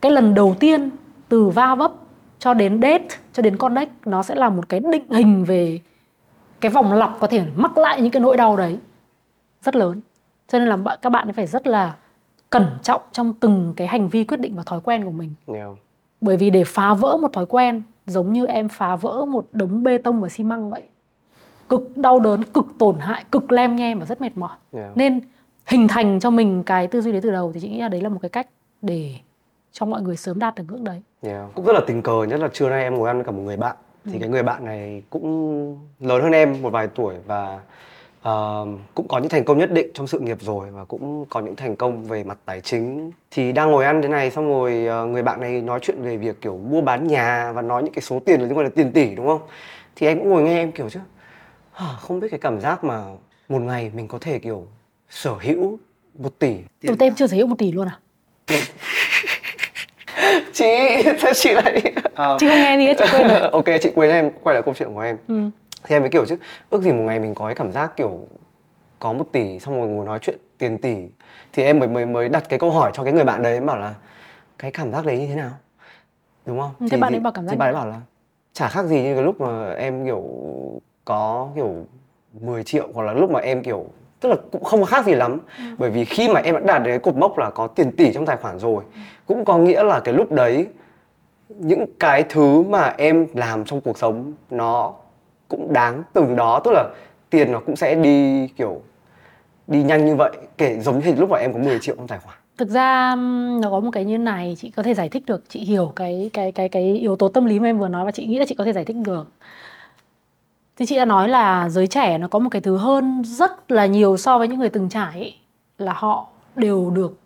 Speaker 3: cái lần đầu tiên từ va vấp cho đến date cho đến connect nó sẽ là một cái định hình về cái vòng lặp có thể mắc lại những cái nỗi đau đấy rất lớn. Cho nên là các bạn phải rất là cẩn trọng trong từng cái hành vi quyết định và thói quen của mình.
Speaker 2: Yeah.
Speaker 3: Bởi vì để phá vỡ một thói quen giống như em phá vỡ một đống bê tông và xi măng vậy cực đau đớn cực tổn hại cực lem nhem và rất mệt mỏi
Speaker 2: Yeah.
Speaker 3: nên hình thành cho mình cái tư duy đấy từ đầu thì chị nghĩ là đấy là một cái cách để cho mọi người sớm đạt được ngưỡng đấy
Speaker 2: Yeah. Cũng rất là tình cờ nhất là trưa nay em ngồi ăn với cả một người bạn thì cái người bạn này cũng lớn hơn em một vài tuổi và ờ, cũng có những thành công nhất định trong sự nghiệp rồi và cũng có những thành công về mặt tài chính. Thì đang ngồi ăn thế này xong rồi ờ, người bạn này nói chuyện về việc kiểu mua bán nhà và nói những cái số tiền liên quan đến tiền tỷ đúng không? Thì em cũng ngồi nghe em kiểu chứ "Hả, không biết cái cảm giác mà một ngày mình có thể kiểu sở hữu một tỷ
Speaker 3: tiên em chưa sở hữu một tỷ luôn à?
Speaker 2: Chị thế chị lại Ờ.
Speaker 3: chị không nghe gì hết chị quên rồi.
Speaker 2: Ok chị quên em quay lại câu chuyện của em.
Speaker 3: Ừ.
Speaker 2: thì em mới kiểu chứ ước gì một ngày mình có cái cảm giác kiểu có một tỷ xong rồi ngồi nói chuyện tiền tỷ. Thì em mới mới mới đặt cái câu hỏi cho cái người bạn đấy bảo là cái cảm giác đấy như thế nào? Đúng không?
Speaker 3: Thế
Speaker 2: Thì-
Speaker 3: bạn ấy bảo cảm giác
Speaker 2: thì bạn ấy bảo là chả khác gì như cái lúc mà em kiểu có kiểu 10 triệu hoặc là lúc mà em kiểu tức là cũng không khác gì lắm.
Speaker 3: Ừ.
Speaker 2: bởi vì khi mà em đã đạt đến cái cột mốc là có tiền tỷ trong tài khoản rồi cũng có nghĩa là cái lúc đấy những cái thứ mà em làm trong cuộc sống nó cũng đáng từng đó. Tức là tiền nó cũng sẽ đi kiểu đi nhanh như vậy. Kể giống như lúc mà em có 10 triệu trong tài khoản.
Speaker 3: Thực ra nó có một cái như này chị có thể giải thích được chị hiểu cái cái cái cái yếu tố tâm lý mà em vừa nói và chị nghĩ là chị có thể giải thích được. Thì chị đã nói là giới trẻ nó có một cái thứ hơn rất là nhiều so với những người từng trải ấy, là họ đều được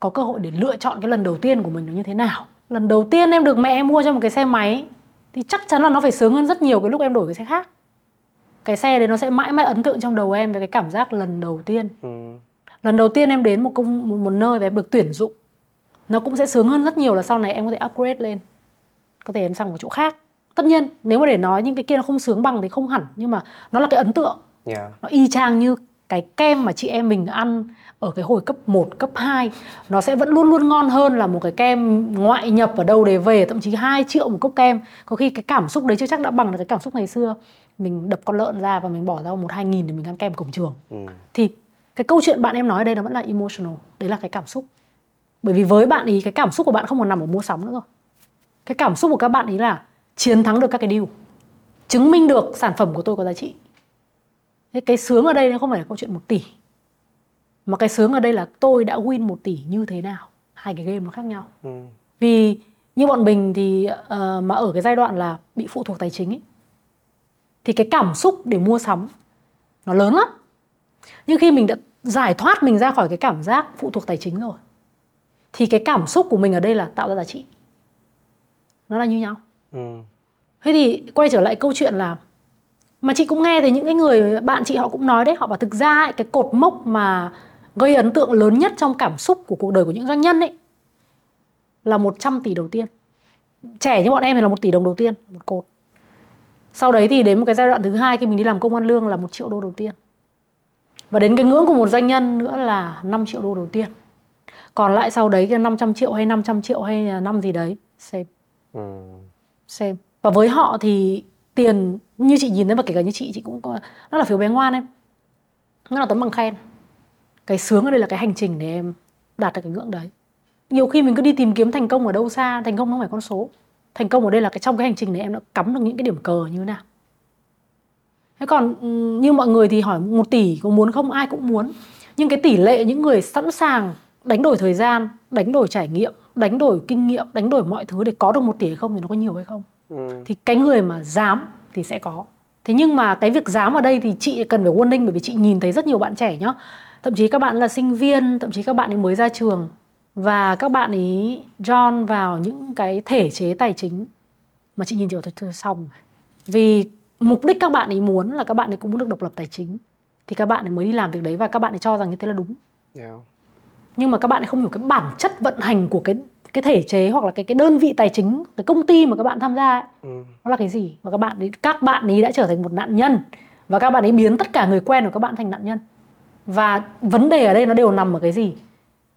Speaker 3: có cơ hội để lựa chọn cái lần đầu tiên của mình nó như thế nào. Lần đầu tiên em được mẹ em mua cho một cái xe máy thì chắc chắn là nó phải sướng hơn rất nhiều cái lúc em đổi cái xe khác. Cái xe đấy nó sẽ mãi mãi ấn tượng trong đầu em về cái cảm giác lần đầu tiên.
Speaker 2: Ừ.
Speaker 3: lần đầu tiên em đến một công một, một nơi và em được tuyển dụng. Nó cũng sẽ sướng hơn rất nhiều là sau này em có thể upgrade lên. Có thể em sang một chỗ khác. Tất nhiên nếu mà để nói những cái kia nó không sướng bằng thì không hẳn nhưng mà nó là cái ấn tượng.
Speaker 2: Yeah.
Speaker 3: nó y chang như cái kem mà chị em mình ăn ở cái hồi cấp 1, cấp 2 nó sẽ vẫn luôn luôn ngon hơn là một cái kem ngoại nhập ở đâu để về thậm chí 2 triệu một cốc kem. Có khi cái cảm xúc đấy chưa chắc đã bằng được cái cảm xúc ngày xưa. Mình đập con lợn ra và mình bỏ ra một hai nghìn để mình ăn kem cổng trường.
Speaker 2: Ừ.
Speaker 3: thì cái câu chuyện bạn em nói ở đây nó vẫn là emotional. Đấy là cái cảm xúc. Bởi vì với bạn ý cái cảm xúc của bạn không còn nằm ở mua sắm nữa rồi. Cái cảm xúc của các bạn ý là chiến thắng được các cái deal. Chứng minh được sản phẩm của tôi có giá trị. Cái sướng ở đây nó không phải là câu chuyện một tỷ mà cái sướng ở đây là tôi đã win một tỷ như thế nào? Hai cái game nó khác nhau.
Speaker 2: Ừ.
Speaker 3: vì như bọn mình thì ờ, mà ở cái giai đoạn là bị phụ thuộc tài chính ấy, thì cái cảm xúc để mua sắm nó lớn lắm. Nhưng khi mình đã giải thoát mình ra khỏi cái cảm giác phụ thuộc tài chính rồi thì cái cảm xúc của mình ở đây là tạo ra giá trị. Nó là như nhau.
Speaker 2: Ừ.
Speaker 3: thế thì quay trở lại câu chuyện là mà chị cũng nghe từ những cái người bạn chị họ cũng nói đấy họ bảo thực ra ấy, cái cột mốc mà gây ấn tượng lớn nhất trong cảm xúc của cuộc đời của những doanh nhân ấy là 100 tỷ đầu tiên. Trẻ như bọn em thì là một tỷ đồng đầu tiên một cột. Sau đấy thì đến một cái giai đoạn thứ hai khi mình đi làm công ăn lương là một triệu đô đầu tiên. Và đến cái ngưỡng của một doanh nhân nữa là 5 triệu đô đầu tiên. Còn lại sau đấy cái 500 triệu hay 500 triệu hay là năm gì đấy xem
Speaker 2: Ừ.
Speaker 3: xem và với họ thì tiền như chị nhìn thấy và kể cả như chị chị cũng có nó là phiếu bé ngoan em. Nó là tấm bằng khen cái sướng ở đây là cái hành trình để em đạt được cái ngưỡng đấy. Nhiều khi mình cứ đi tìm kiếm thành công ở đâu xa thành công không phải con số. Thành công ở đây là cái trong cái hành trình này em đã cắm được những cái điểm cờ như thế nào. Thế còn như mọi người thì hỏi một tỷ có muốn không? Ai cũng muốn. Nhưng cái tỷ lệ những người sẵn sàng đánh đổi thời gian đánh đổi trải nghiệm đánh đổi kinh nghiệm đánh đổi mọi thứ để có được một tỷ hay không thì nó có nhiều hay không?
Speaker 2: Ừ.
Speaker 3: thì cái người mà dám thì sẽ có. Thế nhưng mà cái việc dám ở đây thì chị cần phải warning bởi vì chị nhìn thấy rất nhiều bạn trẻ nhá thậm chí các bạn là sinh viên thậm chí các bạn ấy mới ra trường và các bạn ấy John vào những cái thể chế tài chính mà chị nhìn thôi thôi xong vì mục đích các bạn ấy muốn là các bạn ấy cũng muốn được độc lập tài chính thì các bạn ấy mới đi làm việc đấy và các bạn ấy cho rằng như thế là đúng
Speaker 2: yeah.
Speaker 3: nhưng mà các bạn ấy không hiểu cái bản chất vận hành của cái cái thể chế hoặc là cái cái đơn vị tài chính cái công ty mà các bạn tham gia ấy,
Speaker 2: Ừ.
Speaker 3: nó là cái gì và các bạn ấy các bạn ấy đã trở thành một nạn nhân và các bạn ấy biến tất cả người quen của các bạn thành nạn nhân và vấn đề ở đây nó đều nằm ở cái gì?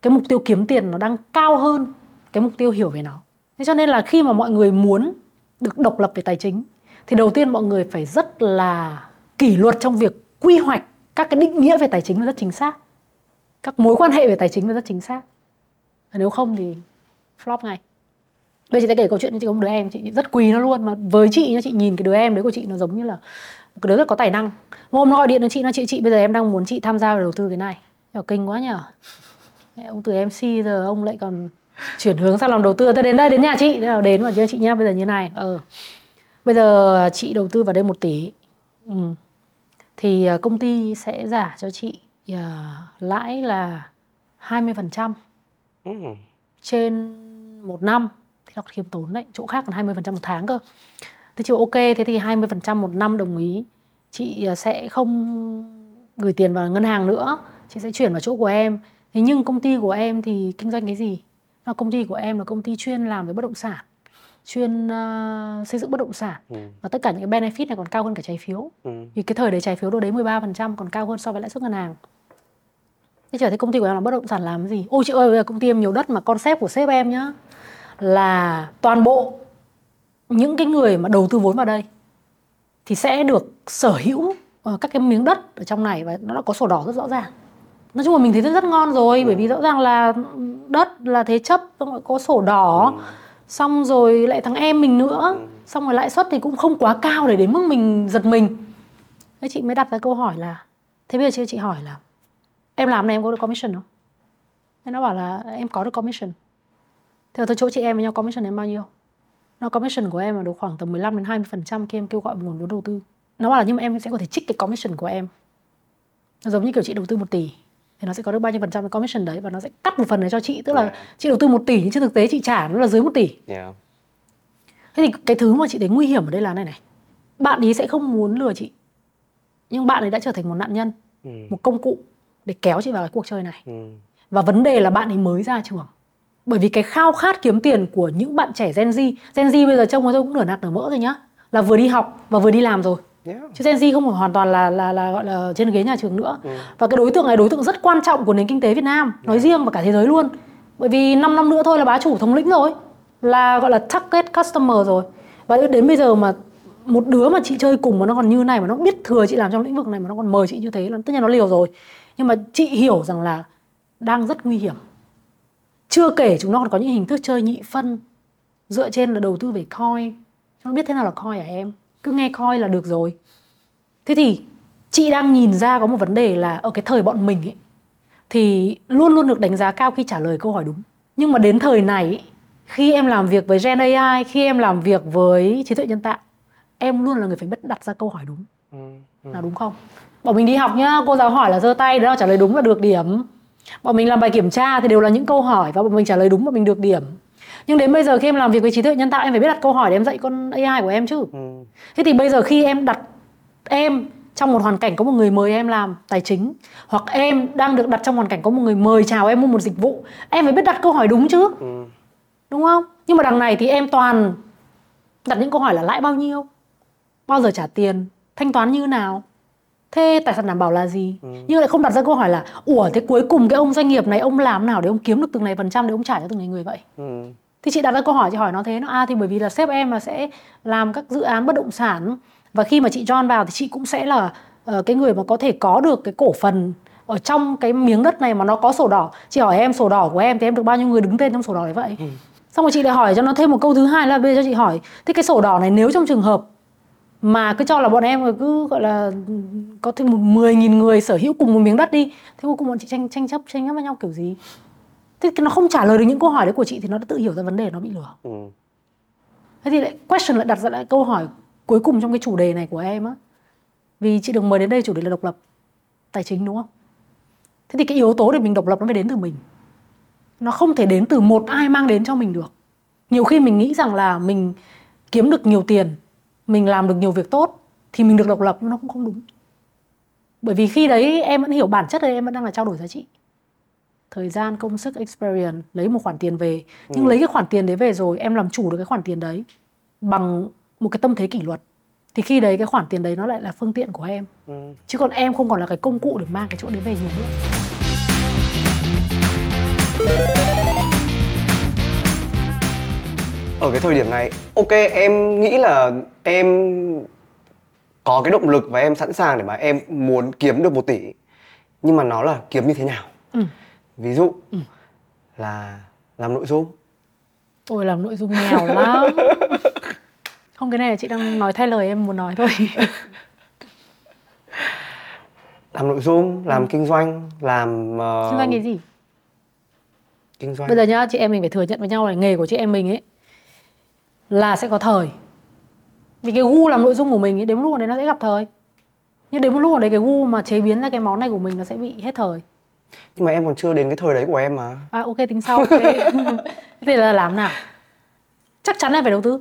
Speaker 3: Cái mục tiêu kiếm tiền nó đang cao hơn cái mục tiêu hiểu về nó. Thế cho nên là khi mà mọi người muốn được độc lập về tài chính, thì đầu tiên mọi người phải rất là kỷ luật trong việc quy hoạch các cái định nghĩa về tài chính nó rất chính xác. Các mối quan hệ về tài chính nó rất chính xác. Nếu không thì flop ngay. Bây giờ chị sẽ kể câu chuyện cho chị có một đứa em, chị rất quý nó luôn. Mà với chị nhá, chị nhìn cái đứa em đấy của chị nó giống như là một cái đứa rất có tài năng. Hôm nó gọi điện cho chị nó chị chị bây giờ em đang muốn chị tham gia vào đầu tư cái này. Kiểu kinh quá nhở ông từ MC giờ ông lại còn chuyển hướng sang làm đầu tư. Tôi đến đây đến nhà chị. Thế là đến mà chị nhá bây giờ như này. Ờ. Bây giờ chị đầu tư vào đây một tỷ. Ừ. thì à, công ty sẽ giả cho chị à, lãi là 20%
Speaker 2: Ừ.
Speaker 3: trên một năm. Thì nó khiêm tốn đấy. Chỗ khác còn 20% một tháng cơ thế chị bảo ok thế thì 20% một năm đồng ý. Chị à, sẽ không gửi tiền vào ngân hàng nữa. Chị sẽ chuyển vào chỗ của em. Thế nhưng công ty của em thì kinh doanh cái gì? Là công ty của em là công ty chuyên làm với bất động sản chuyên ờ, xây dựng bất động sản.
Speaker 2: Ừ.
Speaker 3: và tất cả những cái benefit này còn cao hơn cả trái phiếu.
Speaker 2: Ừ.
Speaker 3: vì cái thời đấy trái phiếu đâu đấy 13% còn cao hơn so với lãi suất ngân hàng. Thế trở thấy công ty của em làm bất động sản làm cái gì? Ôi chị ơi bây giờ công ty em nhiều đất mà concept của sếp em nhá là toàn bộ những cái người mà đầu tư vốn vào đây thì sẽ được sở hữu ờ, các cái miếng đất ở trong này và nó đã có sổ đỏ rất rõ ràng. Nói chung là mình thấy rất, rất ngon rồi bởi vì rõ ràng là đất là thế chấp xong rồi có sổ đỏ xong rồi lại thằng em mình nữa xong rồi lãi suất thì cũng không quá cao để đến mức mình giật mình. Thế chị mới đặt ra câu hỏi là thế bây giờ chị, chị hỏi là em làm này em có được commission không? Thế nó bảo là em có được commission. Thế là tôi chỗ chị em với nhau commission em bao nhiêu? Nó commission của em là được khoảng tầm 15 đến 20 phần trăm khi em kêu gọi một nguồn vốn đầu tư nó bảo là nhưng mà em sẽ có thể trích cái commission của em nó giống như kiểu chị đầu tư 1 tỷ thì nó sẽ có được bao nhiêu phần trăm cái commission đấy và nó sẽ cắt một phần này cho chị tức là
Speaker 2: Yeah.
Speaker 3: chị đầu tư 1 tỷ nhưng trên thực tế chị trả nó là dưới 1 tỷ
Speaker 2: Yeah.
Speaker 3: thế thì cái thứ mà chị thấy nguy hiểm ở đây là này này bạn ấy sẽ không muốn lừa chị nhưng bạn ấy đã trở thành một nạn nhân
Speaker 2: Ừ.
Speaker 3: một công cụ để kéo chị vào cái cuộc chơi này
Speaker 2: Ừ.
Speaker 3: và vấn đề là bạn ấy mới ra trường bởi vì cái khao khát kiếm tiền của những bạn trẻ Gen Z Gen Z bây giờ trông tôi cũng nửa nạc nửa mỡ rồi nhá là vừa đi học và vừa đi làm rồi.
Speaker 2: Yeah.
Speaker 3: chứ Gen Z không phải hoàn toàn là là là gọi là trên ghế nhà trường nữa. Và cái đối tượng này đối tượng rất quan trọng của nền kinh tế Việt Nam nói riêng và cả thế giới luôn. Bởi vì 5 năm nữa thôi là bá chủ thống lĩnh rồi là gọi là target customer rồi. Và đến bây giờ mà một đứa mà chị chơi cùng mà nó còn như này mà nó biết thừa chị làm trong lĩnh vực này mà nó còn mời chị như thế là tất nhiên nó liều rồi. Nhưng mà chị hiểu rằng là đang rất nguy hiểm chưa kể chúng nó còn có những hình thức chơi nhị phân dựa trên là đầu tư về coin. Nó biết thế nào là coin hả em? Cứ nghe coin là được rồi. Thế thì chị đang nhìn ra có một vấn đề là ở cái thời bọn mình ấy thì luôn luôn được đánh giá cao khi trả lời câu hỏi đúng. Nhưng mà đến thời này ấy, khi em làm việc với Gen AI khi em làm việc với trí tuệ nhân tạo em luôn là người phải biết đặt ra câu hỏi đúng.
Speaker 2: Ừ. Ừ.
Speaker 3: là đúng không? Bọn mình đi học nhá cô giáo hỏi là giơ tay đó là trả lời đúng là được điểm bọn mình làm bài kiểm tra thì đều là những câu hỏi và bọn mình trả lời đúng bọn mình được điểm. Nhưng đến bây giờ khi em làm việc với trí tuệ nhân tạo em phải biết đặt câu hỏi để em dạy con AI của em chứ.
Speaker 2: Ừ.
Speaker 3: thế thì bây giờ khi em đặt em trong một hoàn cảnh có một người mời em làm tài chính hoặc em đang được đặt trong hoàn cảnh có một người mời chào em mua một dịch vụ em phải biết đặt câu hỏi đúng chứ.
Speaker 2: Ừ.
Speaker 3: đúng không? Nhưng mà đằng này thì em toàn đặt những câu hỏi là lãi bao nhiêu bao giờ trả tiền thanh toán như nào thế tài sản đảm bảo là gì? Nhưng lại không đặt ra câu hỏi là ủa thế cuối cùng cái ông doanh nghiệp này ông làm nào để ông kiếm được từng này phần trăm để ông trả cho từng này người vậy?
Speaker 2: Ừ.
Speaker 3: thì chị đặt ra câu hỏi chị hỏi nó thế nó à thì bởi vì là sếp em là sẽ làm các dự án bất động sản và khi mà chị join vào thì chị cũng sẽ là ờ, cái người mà có thể có được cái cổ phần ở trong cái miếng đất này mà nó có sổ đỏ. Chị hỏi em sổ đỏ của em thì em được bao nhiêu người đứng tên trong sổ đỏ đấy vậy? Xong rồi chị lại hỏi cho nó thêm một câu thứ hai là bây giờ cho chị hỏi thế cái sổ đỏ này nếu trong trường hợp mà cứ cho là bọn em cứ gọi là có thêm một 10.000 người sở hữu cùng một miếng đất đi. Thế cuối cùng bọn chị tranh tranh chấp tranh chấp với nhau kiểu gì? Thế nó không trả lời được những câu hỏi đấy của chị thì nó đã tự hiểu ra vấn đề nó bị lừa.
Speaker 2: Ừ.
Speaker 3: thế thì lại question lại đặt ra lại câu hỏi cuối cùng trong cái chủ đề này của em á. Vì chị được mời đến đây chủ đề là độc lập tài chính đúng không? Thế thì cái yếu tố để mình độc lập nó phải đến từ mình. Nó không thể đến từ một ai mang đến cho mình được. Nhiều khi mình nghĩ rằng là mình kiếm được nhiều tiền mình làm được nhiều việc tốt thì mình được độc lập nó cũng không đúng. Bởi vì khi đấy em vẫn hiểu bản chất đấy em vẫn đang là trao đổi giá trị. Thời gian công sức experience lấy một khoản tiền về. Nhưng
Speaker 2: Ừ.
Speaker 3: lấy cái khoản tiền đấy về rồi em làm chủ được cái khoản tiền đấy bằng một cái tâm thế kỷ luật. Thì khi đấy cái khoản tiền đấy nó lại là phương tiện của em.
Speaker 2: Ừ.
Speaker 3: chứ còn em không còn là cái công cụ để mang cái chỗ đấy về nhiều nữa
Speaker 2: ở cái thời điểm này ok em nghĩ là em có cái động lực và em sẵn sàng để mà em muốn kiếm được một tỷ. Nhưng mà nó là kiếm như thế nào?
Speaker 3: Ừ.
Speaker 2: ví dụ là làm nội dung.
Speaker 3: Ôi làm nội dung nghèo lắm. Không cái này là chị đang nói thay lời em muốn nói thôi.
Speaker 2: Làm nội dung làm kinh doanh làm ờ,
Speaker 3: Kinh doanh cái gì?
Speaker 2: kinh doanh.
Speaker 3: Bây giờ nhá chị em mình phải thừa nhận với nhau là nghề của chị em mình ấy Là sẽ có thời. Vì cái gu làm nội dung của mình ấy Đến một lúc nào đấy nó sẽ gặp thời. Nhưng đến một lúc nào đấy cái gu mà chế biến ra cái món này của mình Nó sẽ bị hết thời.
Speaker 2: Nhưng mà em còn chưa đến cái thời đấy của em mà.
Speaker 3: À ok tính sau ok. Thế là làm nào? Chắc chắn là phải đầu tư.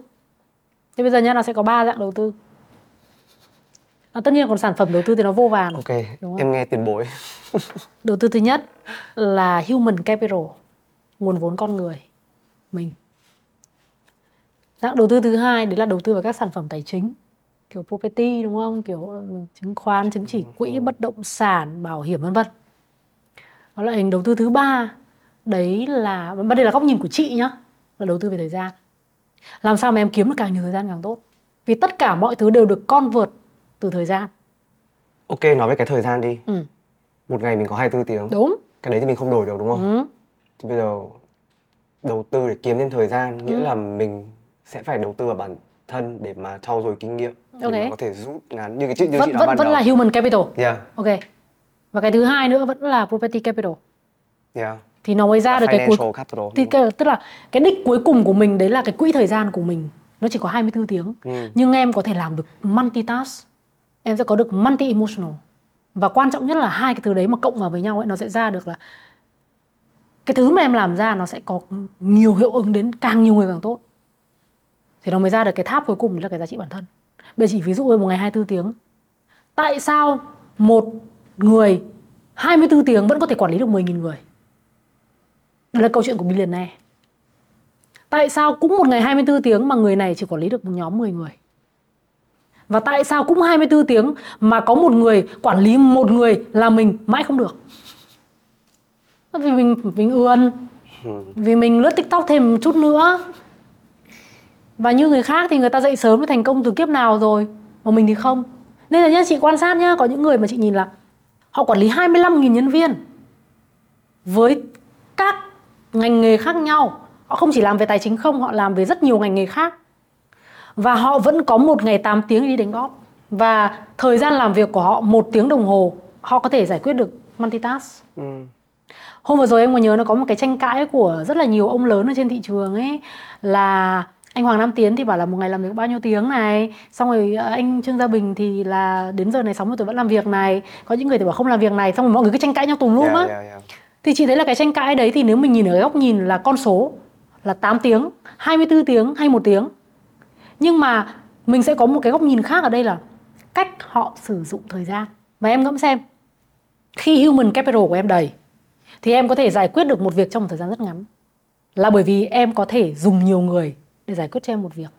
Speaker 3: Thế bây giờ nhá nó sẽ có ba dạng đầu tư. À, Tất nhiên còn sản phẩm đầu tư thì nó vô vàn.
Speaker 2: Ok em nghe tiền bối.
Speaker 3: Đầu tư thứ nhất là human capital, nguồn vốn con người mình. Dạng đầu tư thứ hai đấy là đầu tư vào các sản phẩm tài chính, kiểu property đúng không? Kiểu ừ, chứng khoán, chứng chỉ quỹ, bất động sản, bảo hiểm vân vân. Đó là hình đầu tư thứ ba, đấy là và đây là góc nhìn của chị nhá, là đầu tư về thời gian. Làm sao mà em kiếm được càng nhiều thời gian càng tốt. Vì tất cả mọi thứ đều được convert từ thời gian.
Speaker 2: ok nói về cái thời gian đi
Speaker 3: Ừ,
Speaker 2: một ngày mình có 24 tiếng
Speaker 3: đúng.
Speaker 2: cái đấy thì mình không đổi được đúng không
Speaker 3: Ừ.
Speaker 2: thì bây giờ đầu tư để kiếm thêm thời gian nghĩa
Speaker 3: Ừ.
Speaker 2: là mình sẽ phải đầu tư vào bản thân để mà trau dồi kinh nghiệm để
Speaker 3: Ok.
Speaker 2: mà có thể rút ngắn như cái chị như
Speaker 3: Vẫn
Speaker 2: chị nói
Speaker 3: vẫn vẫn
Speaker 2: đầu
Speaker 3: là human capital.
Speaker 2: yeah
Speaker 3: Ok. Và cái thứ hai nữa vẫn là property capital.
Speaker 2: yeah
Speaker 3: Thì nó mới ra được cái cuối
Speaker 2: capital
Speaker 3: thì cái, tức là cái đích cuối cùng của mình đấy là cái quỹ thời gian của mình nó chỉ có 24 tiếng.
Speaker 2: Ừ.
Speaker 3: Nhưng em có thể làm được multitask. Em sẽ có được multi emotional. Và quan trọng nhất là hai cái thứ đấy mà cộng vào với nhau ấy nó sẽ ra được là cái thứ mà em làm ra nó sẽ có nhiều hiệu ứng đến càng nhiều người càng tốt. Thì nó mới ra được cái tháp cuối cùng là cái giá trị bản thân. Bây giờ chỉ ví dụ như một ngày 24 tiếng. Tại sao một người 24 tiếng vẫn có thể quản lý được 10.000 người? Đây là câu chuyện của billionaire. Tại sao cũng một ngày 24 tiếng mà người này chỉ quản lý được một nhóm 10 người? Và tại sao cũng 24 tiếng mà có một người quản lý một người là mình mãi không được? Vì mình mình ươn, vì mình lướt TikTok thêm một chút nữa. Và như người khác thì người ta dậy sớm để thành công từ kiếp nào rồi, mà mình thì không. Nên là nhá chị quan sát nhá, có những người mà chị nhìn là họ quản lý 25.000 nhân viên với các ngành nghề khác nhau. Họ không chỉ làm về tài chính không, họ làm về rất nhiều ngành nghề khác. Và họ vẫn có một ngày 8 tiếng đi đánh góp. Và thời gian làm việc của họ một tiếng đồng hồ, họ có thể giải quyết được multitask.
Speaker 2: ừ.
Speaker 3: Hôm vừa rồi em có nhớ nó có một cái tranh cãi của rất là nhiều ông lớn ở trên thị trường ấy là anh Hoàng Nam Tiến thì bảo là một ngày làm việc bao nhiêu tiếng này. Xong rồi ờ, anh Trương Gia Bình thì là đến giờ này 60 tuổi vẫn làm việc này. Có những người thì bảo không làm việc này xong rồi mọi người cứ tranh cãi nhau tùm lum
Speaker 2: yeah,
Speaker 3: á.
Speaker 2: yeah, yeah.
Speaker 3: thì chị thấy là cái tranh cãi đấy thì nếu mình nhìn ở góc nhìn là con số là 8 tiếng 24 tiếng hay một tiếng. Nhưng mà mình sẽ có một cái góc nhìn khác ở đây là cách họ sử dụng thời gian. Và em ngẫm xem khi human capital của em đầy thì em có thể giải quyết được một việc trong một thời gian rất ngắn. Là bởi vì em có thể dùng nhiều người để giải quyết cho em một việc.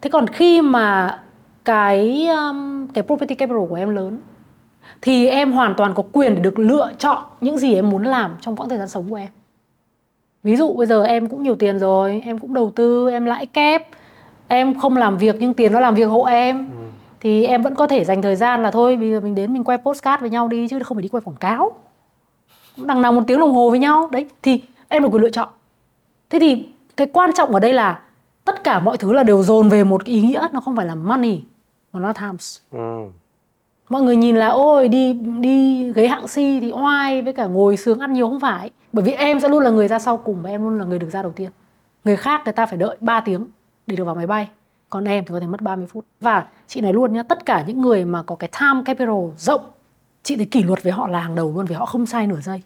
Speaker 3: Thế còn khi mà cái um, cái property capital của em lớn thì em hoàn toàn có quyền để được lựa chọn những gì em muốn làm trong quãng thời gian sống của em. Ví dụ bây giờ em cũng nhiều tiền rồi em cũng đầu tư em lãi kép em không làm việc nhưng tiền nó làm việc hộ em thì em vẫn có thể dành thời gian là thôi bây giờ mình đến mình quay postcard với nhau đi chứ không phải đi quay quảng cáo. Đằng nào một tiếng đồng hồ với nhau đấy thì em được quyền lựa chọn. Thế thì cái quan trọng ở đây là tất cả mọi thứ là đều dồn về một cái ý nghĩa nó không phải là money mà nó là times.
Speaker 2: Ừ.
Speaker 3: mọi người nhìn là ôi đi đi ghế hạng C thì oai với cả ngồi sướng ăn nhiều không phải. Bởi vì em sẽ luôn là người ra sau cùng và em luôn là người được ra đầu tiên. Người khác người ta phải đợi 3 tiếng để được vào máy bay còn em thì có thể mất 30 phút. Và chị nói luôn nhá tất cả những người mà có cái time capital rộng chị thấy kỷ luật với họ là hàng đầu luôn vì họ không sai nửa giây.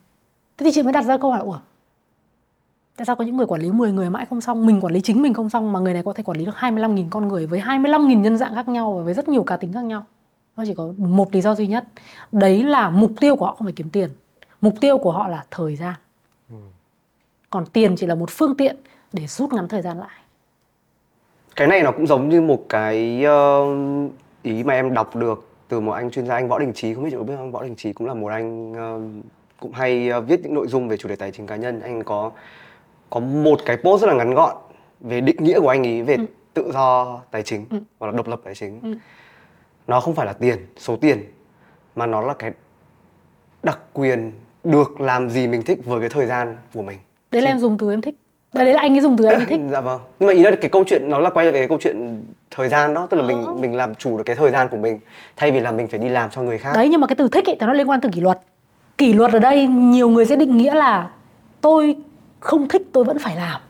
Speaker 3: Thế thì chị mới đặt ra câu hỏi ủa tại sao có những người quản lý 10 người mãi không xong mình quản lý chính mình không xong mà người này có thể quản lý được 25.000 con người với 25.000 nhân dạng khác nhau và với rất nhiều cá tính khác nhau? Nó chỉ có một lý do duy nhất. Đấy là mục tiêu của họ không phải kiếm tiền. Mục tiêu của họ là thời gian. Còn tiền chỉ là một phương tiện để rút ngắn thời gian lại.
Speaker 2: Cái này nó cũng giống như một cái ờ, ý mà em đọc được từ một anh chuyên gia anh Võ Đình Trí. Không biết chị có biết không? Võ Đình Trí cũng là một anh ờ, cũng hay ờ, viết những nội dung về chủ đề tài chính cá nhân. Anh có có một cái post rất là ngắn gọn về định nghĩa của anh ấy về tự do tài chính
Speaker 3: Ừ.
Speaker 2: hoặc là độc lập tài chính.
Speaker 3: Ừ.
Speaker 2: nó không phải là tiền số tiền mà nó là cái đặc quyền được làm gì mình thích với cái thời gian của mình.
Speaker 3: Đấy là em dùng từ em thích. Đấy đấy là anh ấy dùng từ em ấy thích.
Speaker 2: Dạ vâng. Nhưng mà ý là cái câu chuyện nó là quay về cái câu chuyện thời gian đó tức là mình
Speaker 3: Ờ.
Speaker 2: mình làm chủ được cái thời gian của mình thay vì là mình phải đi làm cho người khác.
Speaker 3: Đấy nhưng mà cái từ thích ấy thì nó liên quan từ kỷ luật. Kỷ luật ở đây nhiều người sẽ định nghĩa là tôi không thích tôi vẫn phải làm.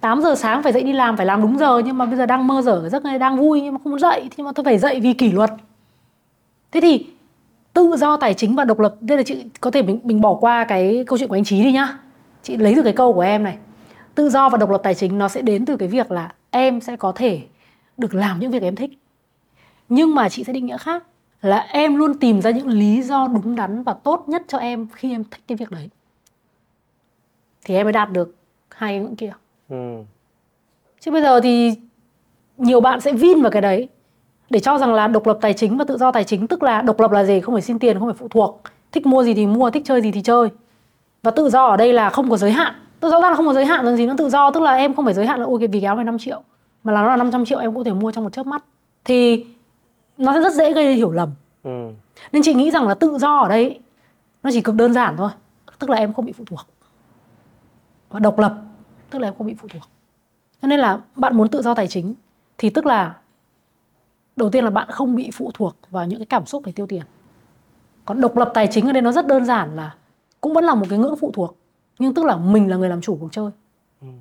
Speaker 3: 8 giờ sáng phải dậy đi làm, phải làm đúng giờ, nhưng mà bây giờ đang mơ dở, giấc này đang vui nhưng mà không muốn dậy thì nhưng mà tôi phải dậy vì kỷ luật. Thế thì tự do tài chính và độc lập đây là chị có thể mình mình bỏ qua cái câu chuyện của anh Trí đi nhá. Chị lấy từ cái câu của em này. Tự do và độc lập tài chính nó sẽ đến từ cái việc là em sẽ có thể được làm những việc em thích. Nhưng mà chị sẽ định nghĩa khác, là em luôn tìm ra những lý do đúng đắn và tốt nhất cho em khi em thích cái việc đấy thì em mới đạt được hai cái ngưỡng kia.
Speaker 2: Ừ.
Speaker 3: chứ bây giờ thì nhiều bạn sẽ vin vào cái đấy để cho rằng là độc lập tài chính và tự do tài chính tức là độc lập là gì? Không phải xin tiền không phải phụ thuộc. Thích mua gì thì mua thích chơi gì thì chơi. Và tự do ở đây là không có giới hạn. Tự rõ ràng là không có giới hạn làm gì nó tự do. Tức là em không phải giới hạn là ôi cái vì áo này 5 triệu mà là nó là 500 triệu em cũng có thể mua trong một chớp mắt. Thì nó sẽ rất dễ gây hiểu lầm.
Speaker 2: Ừ.
Speaker 3: nên chị nghĩ rằng là tự do ở đây nó chỉ cực đơn giản thôi. Tức là em không bị phụ thuộc và độc lập tức là em không bị phụ thuộc. Cho nên là bạn muốn tự do tài chính thì tức là đầu tiên là bạn không bị phụ thuộc vào những cái cảm xúc để tiêu tiền. Còn độc lập tài chính ở đây nó rất đơn giản là cũng vẫn là một cái ngưỡng phụ thuộc nhưng tức là mình là người làm chủ cuộc chơi.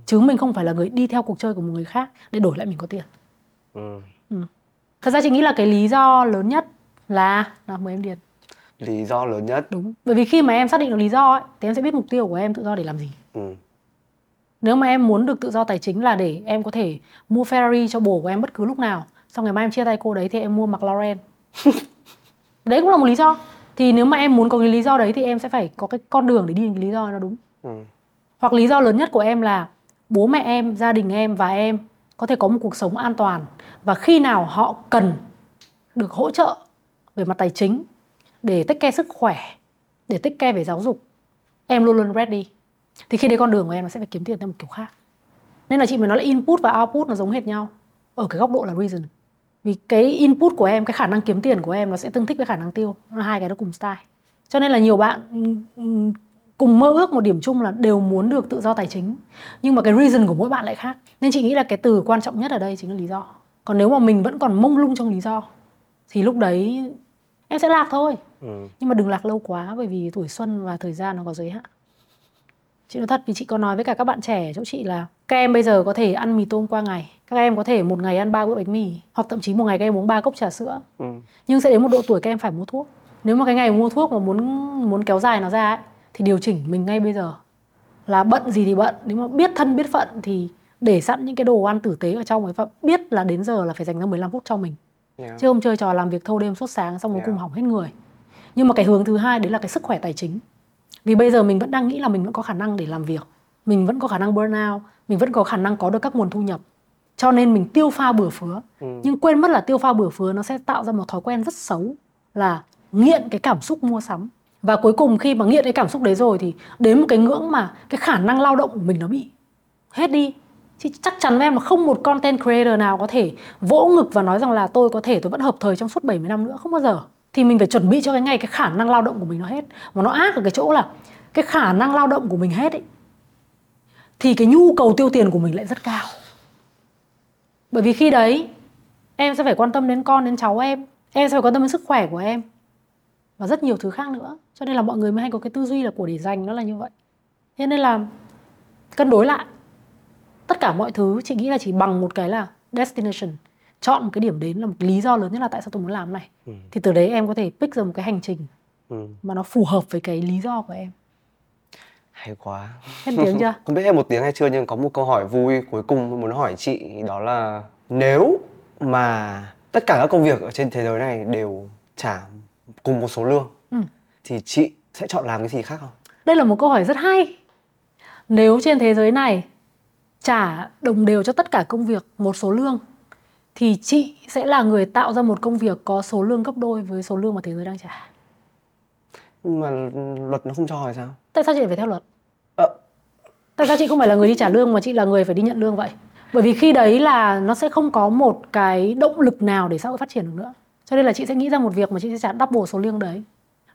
Speaker 3: Chứ mình không phải là người đi theo cuộc chơi của một người khác để đổi lại mình có tiền.
Speaker 2: Ừ.
Speaker 3: thật ra chị nghĩ là cái lý do lớn nhất là là mời em điền.
Speaker 2: Lý do lớn nhất?
Speaker 3: Đúng. Bởi vì khi mà em xác định được lý do ấy, thì em sẽ biết mục tiêu của em tự do để làm gì.
Speaker 2: Ừ.
Speaker 3: nếu mà em muốn được tự do tài chính là để em có thể mua Ferrari cho bồ của em bất cứ lúc nào. Xong ngày mai em chia tay cô đấy thì em mua McLaren. Đấy cũng là một lý do. Thì nếu mà em muốn có cái lý do đấy thì em sẽ phải có cái con đường để đi đến cái lý do nó đúng.
Speaker 2: Ừ.
Speaker 3: hoặc lý do lớn nhất của em là bố mẹ em gia đình em và em có thể có một cuộc sống an toàn. Và khi nào họ cần được hỗ trợ về mặt tài chính để tích care sức khỏe để tích care về giáo dục em luôn luôn ready thì khi đấy con đường của em nó sẽ phải kiếm tiền theo một kiểu khác. Nên là chị mới nói là input và output nó giống hệt nhau ở cái góc độ là reason. Vì cái input của em cái khả năng kiếm tiền của em nó sẽ tương thích với khả năng tiêu nó hai cái nó cùng style. Cho nên là nhiều bạn ừm, ừm, cùng mơ ước một điểm chung là đều muốn được tự do tài chính nhưng mà cái reason của mỗi bạn lại khác. Nên chị nghĩ là cái từ quan trọng nhất ở đây chính là lý do. Còn nếu mà mình vẫn còn mông lung trong lý do thì lúc đấy em sẽ lạc thôi.
Speaker 2: Ừ.
Speaker 3: nhưng mà đừng lạc lâu quá bởi vì tuổi xuân và thời gian nó có giới hạn chị nói thật vì chị có nói với cả các bạn trẻ chỗ chị là các em bây giờ có thể ăn mì tôm qua ngày các em có thể một ngày ăn ba bữa bánh mì hoặc thậm chí một ngày các em uống ba cốc trà sữa
Speaker 2: Ừ.
Speaker 3: nhưng sẽ đến một độ tuổi các em phải mua thuốc nếu mà cái ngày mua thuốc mà muốn muốn kéo dài nó ra ấy, thì điều chỉnh mình ngay bây giờ là bận gì thì bận nếu mà biết thân biết phận thì để sẵn những cái đồ ăn tử tế ở trong ấy và biết là đến giờ là phải dành ra 15 phút cho mình
Speaker 2: Yeah.
Speaker 3: chứ không chơi trò làm việc thâu đêm suốt sáng xong cuối
Speaker 2: Yeah.
Speaker 3: cùng hỏng hết người nhưng mà cái hướng thứ hai đấy là cái sức khỏe tài chính vì bây giờ mình vẫn đang nghĩ là mình vẫn có khả năng để làm việc mình vẫn có khả năng burnout mình vẫn có khả năng có được các nguồn thu nhập. Cho nên mình tiêu pha bừa phứa.
Speaker 2: Ừ.
Speaker 3: nhưng quên mất là tiêu pha bừa phứa nó sẽ tạo ra một thói quen rất xấu là nghiện cái cảm xúc mua sắm. Và cuối cùng khi mà nghiện cái cảm xúc đấy rồi thì đến một cái ngưỡng mà cái khả năng lao động của mình nó bị hết đi. Thì chắc chắn với em là không một content creator nào có thể vỗ ngực và nói rằng là tôi có thể tôi vẫn hợp thời trong suốt 70 năm nữa không bao giờ thì mình phải chuẩn bị cho cái ngày cái khả năng lao động của mình nó hết. Mà nó ác ở cái chỗ là cái khả năng lao động của mình hết ấy, thì cái nhu cầu tiêu tiền của mình lại rất cao. Bởi vì khi đấy, em sẽ phải quan tâm đến con, đến cháu em. Em sẽ phải quan tâm đến sức khỏe của em. Và rất nhiều thứ khác nữa. Cho nên là mọi người mới hay có cái tư duy là của để dành nó là như vậy. Thế nên là cân đối lại. Tất cả mọi thứ, chị nghĩ là chỉ bằng một cái là destination chọn một cái điểm đến là một lý do lớn nhất là tại sao tôi muốn làm này
Speaker 2: Ừ.
Speaker 3: thì từ đấy em có thể pick ra một cái hành trình
Speaker 2: Ừ.
Speaker 3: mà nó phù hợp với cái lý do của em
Speaker 2: hay quá
Speaker 3: hết tiếng chưa
Speaker 2: không biết hết một tiếng hay chưa nhưng có một câu hỏi vui cuối cùng muốn hỏi chị đó là nếu mà tất cả các công việc ở trên thế giới này đều trả cùng một số lương
Speaker 3: Ừ.
Speaker 2: thì chị sẽ chọn làm cái gì khác không?
Speaker 3: Đây là một câu hỏi rất hay. Nếu trên thế giới này trả đồng đều cho tất cả công việc một số lương thì chị sẽ là người tạo ra một công việc có số lương gấp đôi với số lương mà thế giới đang trả.
Speaker 2: Nhưng mà luật nó không cho hay sao?
Speaker 3: Tại sao chị phải theo luật?
Speaker 2: Ờ,
Speaker 3: Tại sao chị không phải là người đi trả lương mà chị là người phải đi nhận lương vậy? Bởi vì khi đấy là nó sẽ không có một cái động lực nào để xã hội phát triển được nữa. Cho nên là chị sẽ nghĩ ra một việc mà chị sẽ trả double số lương đấy.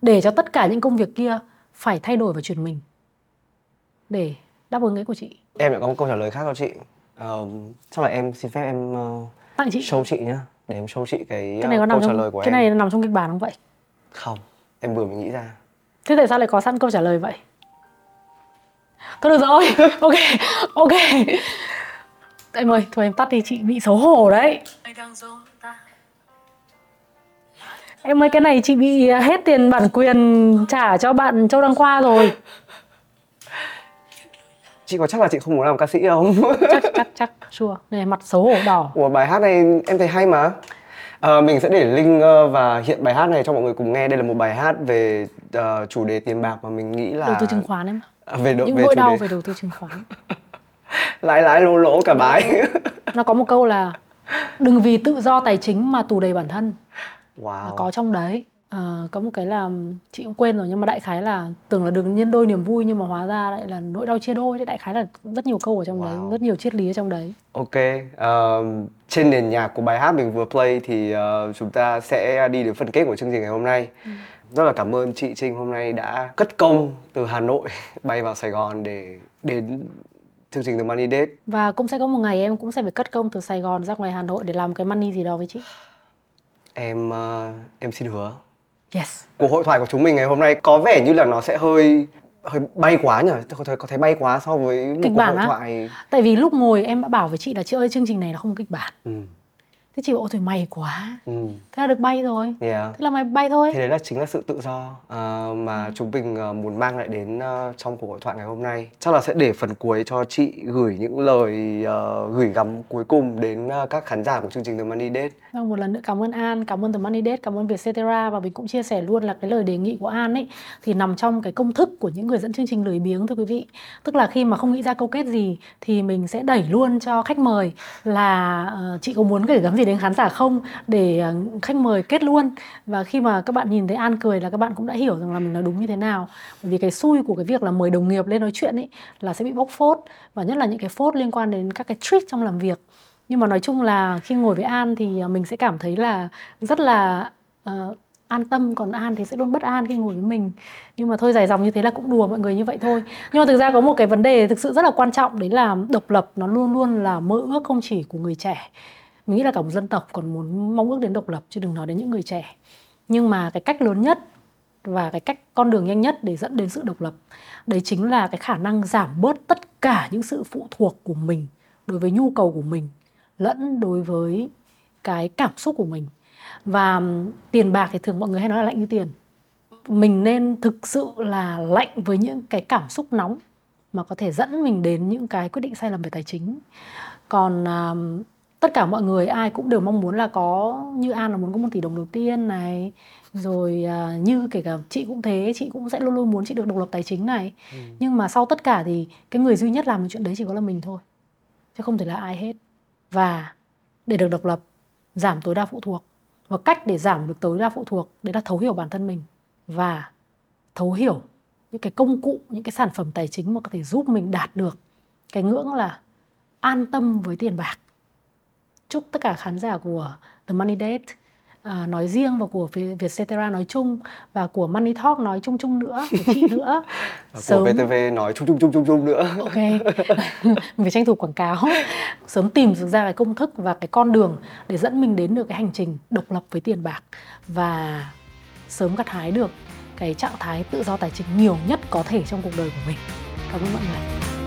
Speaker 3: Để cho tất cả những công việc kia phải thay đổi và chuyển mình. Để đáp ứng cái của chị.
Speaker 2: em lại có một câu trả lời khác cho chị. Ờ, chắc là em xin phép em ờ,
Speaker 3: Tặng chị.
Speaker 2: show chị nhá, để em show chị cái,
Speaker 3: Cái này có
Speaker 2: ờ,
Speaker 3: nằm
Speaker 2: câu trả
Speaker 3: trong
Speaker 2: lời của
Speaker 3: cái
Speaker 2: em.
Speaker 3: này nằm trong kịch bản không vậy?
Speaker 2: Không, em vừa mới nghĩ ra.
Speaker 3: Thế tại sao lại có sẵn câu trả lời vậy? Thôi được rồi, ok, ok. Em ơi, thôi em tắt đi, chị bị xấu hổ đấy. Em ơi, cái này chị bị hết tiền bản quyền trả cho bạn Châu Đăng Khoa rồi.
Speaker 2: Chị có chắc là chị không muốn làm ca sĩ không?
Speaker 3: Chắc, chắc, chắc, sure. Này, mặt xấu hổ đỏ.
Speaker 2: Ủa bài hát này em thấy hay mà. Ờ, mình sẽ để link ờ, và hiện bài hát này cho mọi người cùng nghe. Đây là một bài hát về ờ, chủ đề tiền bạc mà mình nghĩ là
Speaker 3: Đầu tư chứng khoán em.
Speaker 2: À, về độ
Speaker 3: Những
Speaker 2: về
Speaker 3: nỗi đau
Speaker 2: đề
Speaker 3: về đầu tư chứng khoán.
Speaker 2: lãi lãi lỗ lỗ cả bái.
Speaker 3: Nó có một câu là đừng vì tự do tài chính mà tù đầy bản thân.
Speaker 2: wow.
Speaker 3: có trong đấy Ờ, có một cái là chị cũng quên rồi nhưng mà đại khái là tưởng là được nhân đôi niềm vui nhưng mà hóa ra lại là nỗi đau chia đôi đấy đại khái là rất nhiều câu ở trong
Speaker 2: Wow.
Speaker 3: đấy rất nhiều triết lý ở trong đấy
Speaker 2: Ok, ờ, trên nền nhạc của bài hát mình vừa play thì ờ, chúng ta sẽ đi đến phần kết của chương trình ngày hôm nay. Rất là cảm ơn chị Trinh hôm nay đã cất công từ Hà Nội bay vào Sài Gòn để đến chương trình The Money Date.
Speaker 3: và cũng sẽ có một ngày em cũng sẽ phải cất công từ Sài Gòn ra ngoài Hà Nội để làm cái money gì đó với chị
Speaker 2: Em ờ, em xin hứa
Speaker 3: yes
Speaker 2: cuộc hội thoại của chúng mình ngày hôm nay có vẻ như là nó sẽ hơi hơi bay quá nhỉ? Tôi có thấy có thấy bay quá so với một
Speaker 3: Kịch
Speaker 2: cuộc
Speaker 3: bản
Speaker 2: hội
Speaker 3: á?
Speaker 2: thoại.
Speaker 3: tại vì lúc ngồi em đã bảo với chị là chị ơi chương trình này là không có kịch bản
Speaker 2: Ừ.
Speaker 3: thế chị bảo ôi thôi may quá
Speaker 2: Ừ.
Speaker 3: thế là được bay rồi
Speaker 2: Yeah.
Speaker 3: thế là mày bay thôi
Speaker 2: Thì đấy là chính là sự tự do ờ, mà chúng mình ờ, muốn mang lại đến ờ, trong cuộc hội thoại ngày hôm nay. Chắc là sẽ để phần cuối cho chị gửi những lời ờ, gửi gắm cuối cùng đến ờ, các khán giả của chương trình The Money Date.
Speaker 3: Vâng, một lần nữa cảm ơn An, cảm ơn The Money Date, cảm ơn Vietcetera và mình cũng chia sẻ luôn là cái lời đề nghị của An ấy thì nằm trong cái công thức của những người dẫn chương trình lười biếng thưa quý vị. Tức là khi mà không nghĩ ra câu kết gì thì mình sẽ đẩy luôn cho khách mời là ờ, chị có muốn gửi gắm gì đến khán giả không để ờ, khách mời kết luôn. Và khi mà các bạn nhìn thấy An cười là các bạn cũng đã hiểu rằng là mình nói đúng như thế nào. Bởi vì cái xui của cái việc là mời đồng nghiệp lên nói chuyện ấy là sẽ bị bóc phốt và nhất là những cái phốt liên quan đến các cái trick trong làm việc. Nhưng mà nói chung là khi ngồi với An thì ờ, mình sẽ cảm thấy là rất là uh, an tâm. Còn An thì sẽ luôn bất an khi ngồi với mình. Nhưng mà thôi dài dòng như thế là cũng đùa mọi người như vậy thôi. Nhưng mà thực ra có một cái vấn đề thực sự rất là quan trọng đấy là độc lập. Nó luôn luôn là mơ ước không chỉ của người trẻ mình nghĩ là cả một dân tộc còn muốn mong ước đến độc lập chứ đừng nói đến những người trẻ. Nhưng mà cái cách lớn nhất và cái cách con đường nhanh nhất để dẫn đến sự độc lập đấy chính là cái khả năng giảm bớt tất cả những sự phụ thuộc của mình đối với nhu cầu của mình lẫn đối với cái cảm xúc của mình. Và tiền bạc thì thường mọi người hay nói là lạnh như tiền. Mình nên thực sự là lạnh với những cái cảm xúc nóng mà có thể dẫn mình đến những cái quyết định sai lầm về tài chính. Còn uh, tất cả mọi người ai cũng đều mong muốn là có như An là muốn có một tỷ đồng đầu tiên này. Rồi à, như kể cả chị cũng thế chị cũng sẽ luôn luôn muốn chị được độc lập tài chính này. Nhưng mà sau tất cả thì cái người duy nhất làm được chuyện đấy chỉ có là mình thôi chứ không thể là ai hết. Và để được độc lập giảm tối đa phụ thuộc. Và cách để giảm được tối đa phụ thuộc đấy là thấu hiểu bản thân mình và thấu hiểu những cái công cụ những cái sản phẩm tài chính mà có thể giúp mình đạt được cái ngưỡng là an tâm với tiền bạc chúc tất cả khán giả của The Money Date à, nói riêng và của Vie- Vietcetera nói chung và của Money Talk nói chung chung nữa của chị nữa.
Speaker 2: Của VTV nói chung chung chung chung chung nữa.
Speaker 3: ok. Mình phải tranh thủ quảng cáo. Sớm tìm được ra cái công thức và cái con đường để dẫn mình đến được cái hành trình độc lập với tiền bạc và sớm gặt hái được cái trạng thái tự do tài chính nhiều nhất có thể trong cuộc đời của mình. Cảm ơn mọi người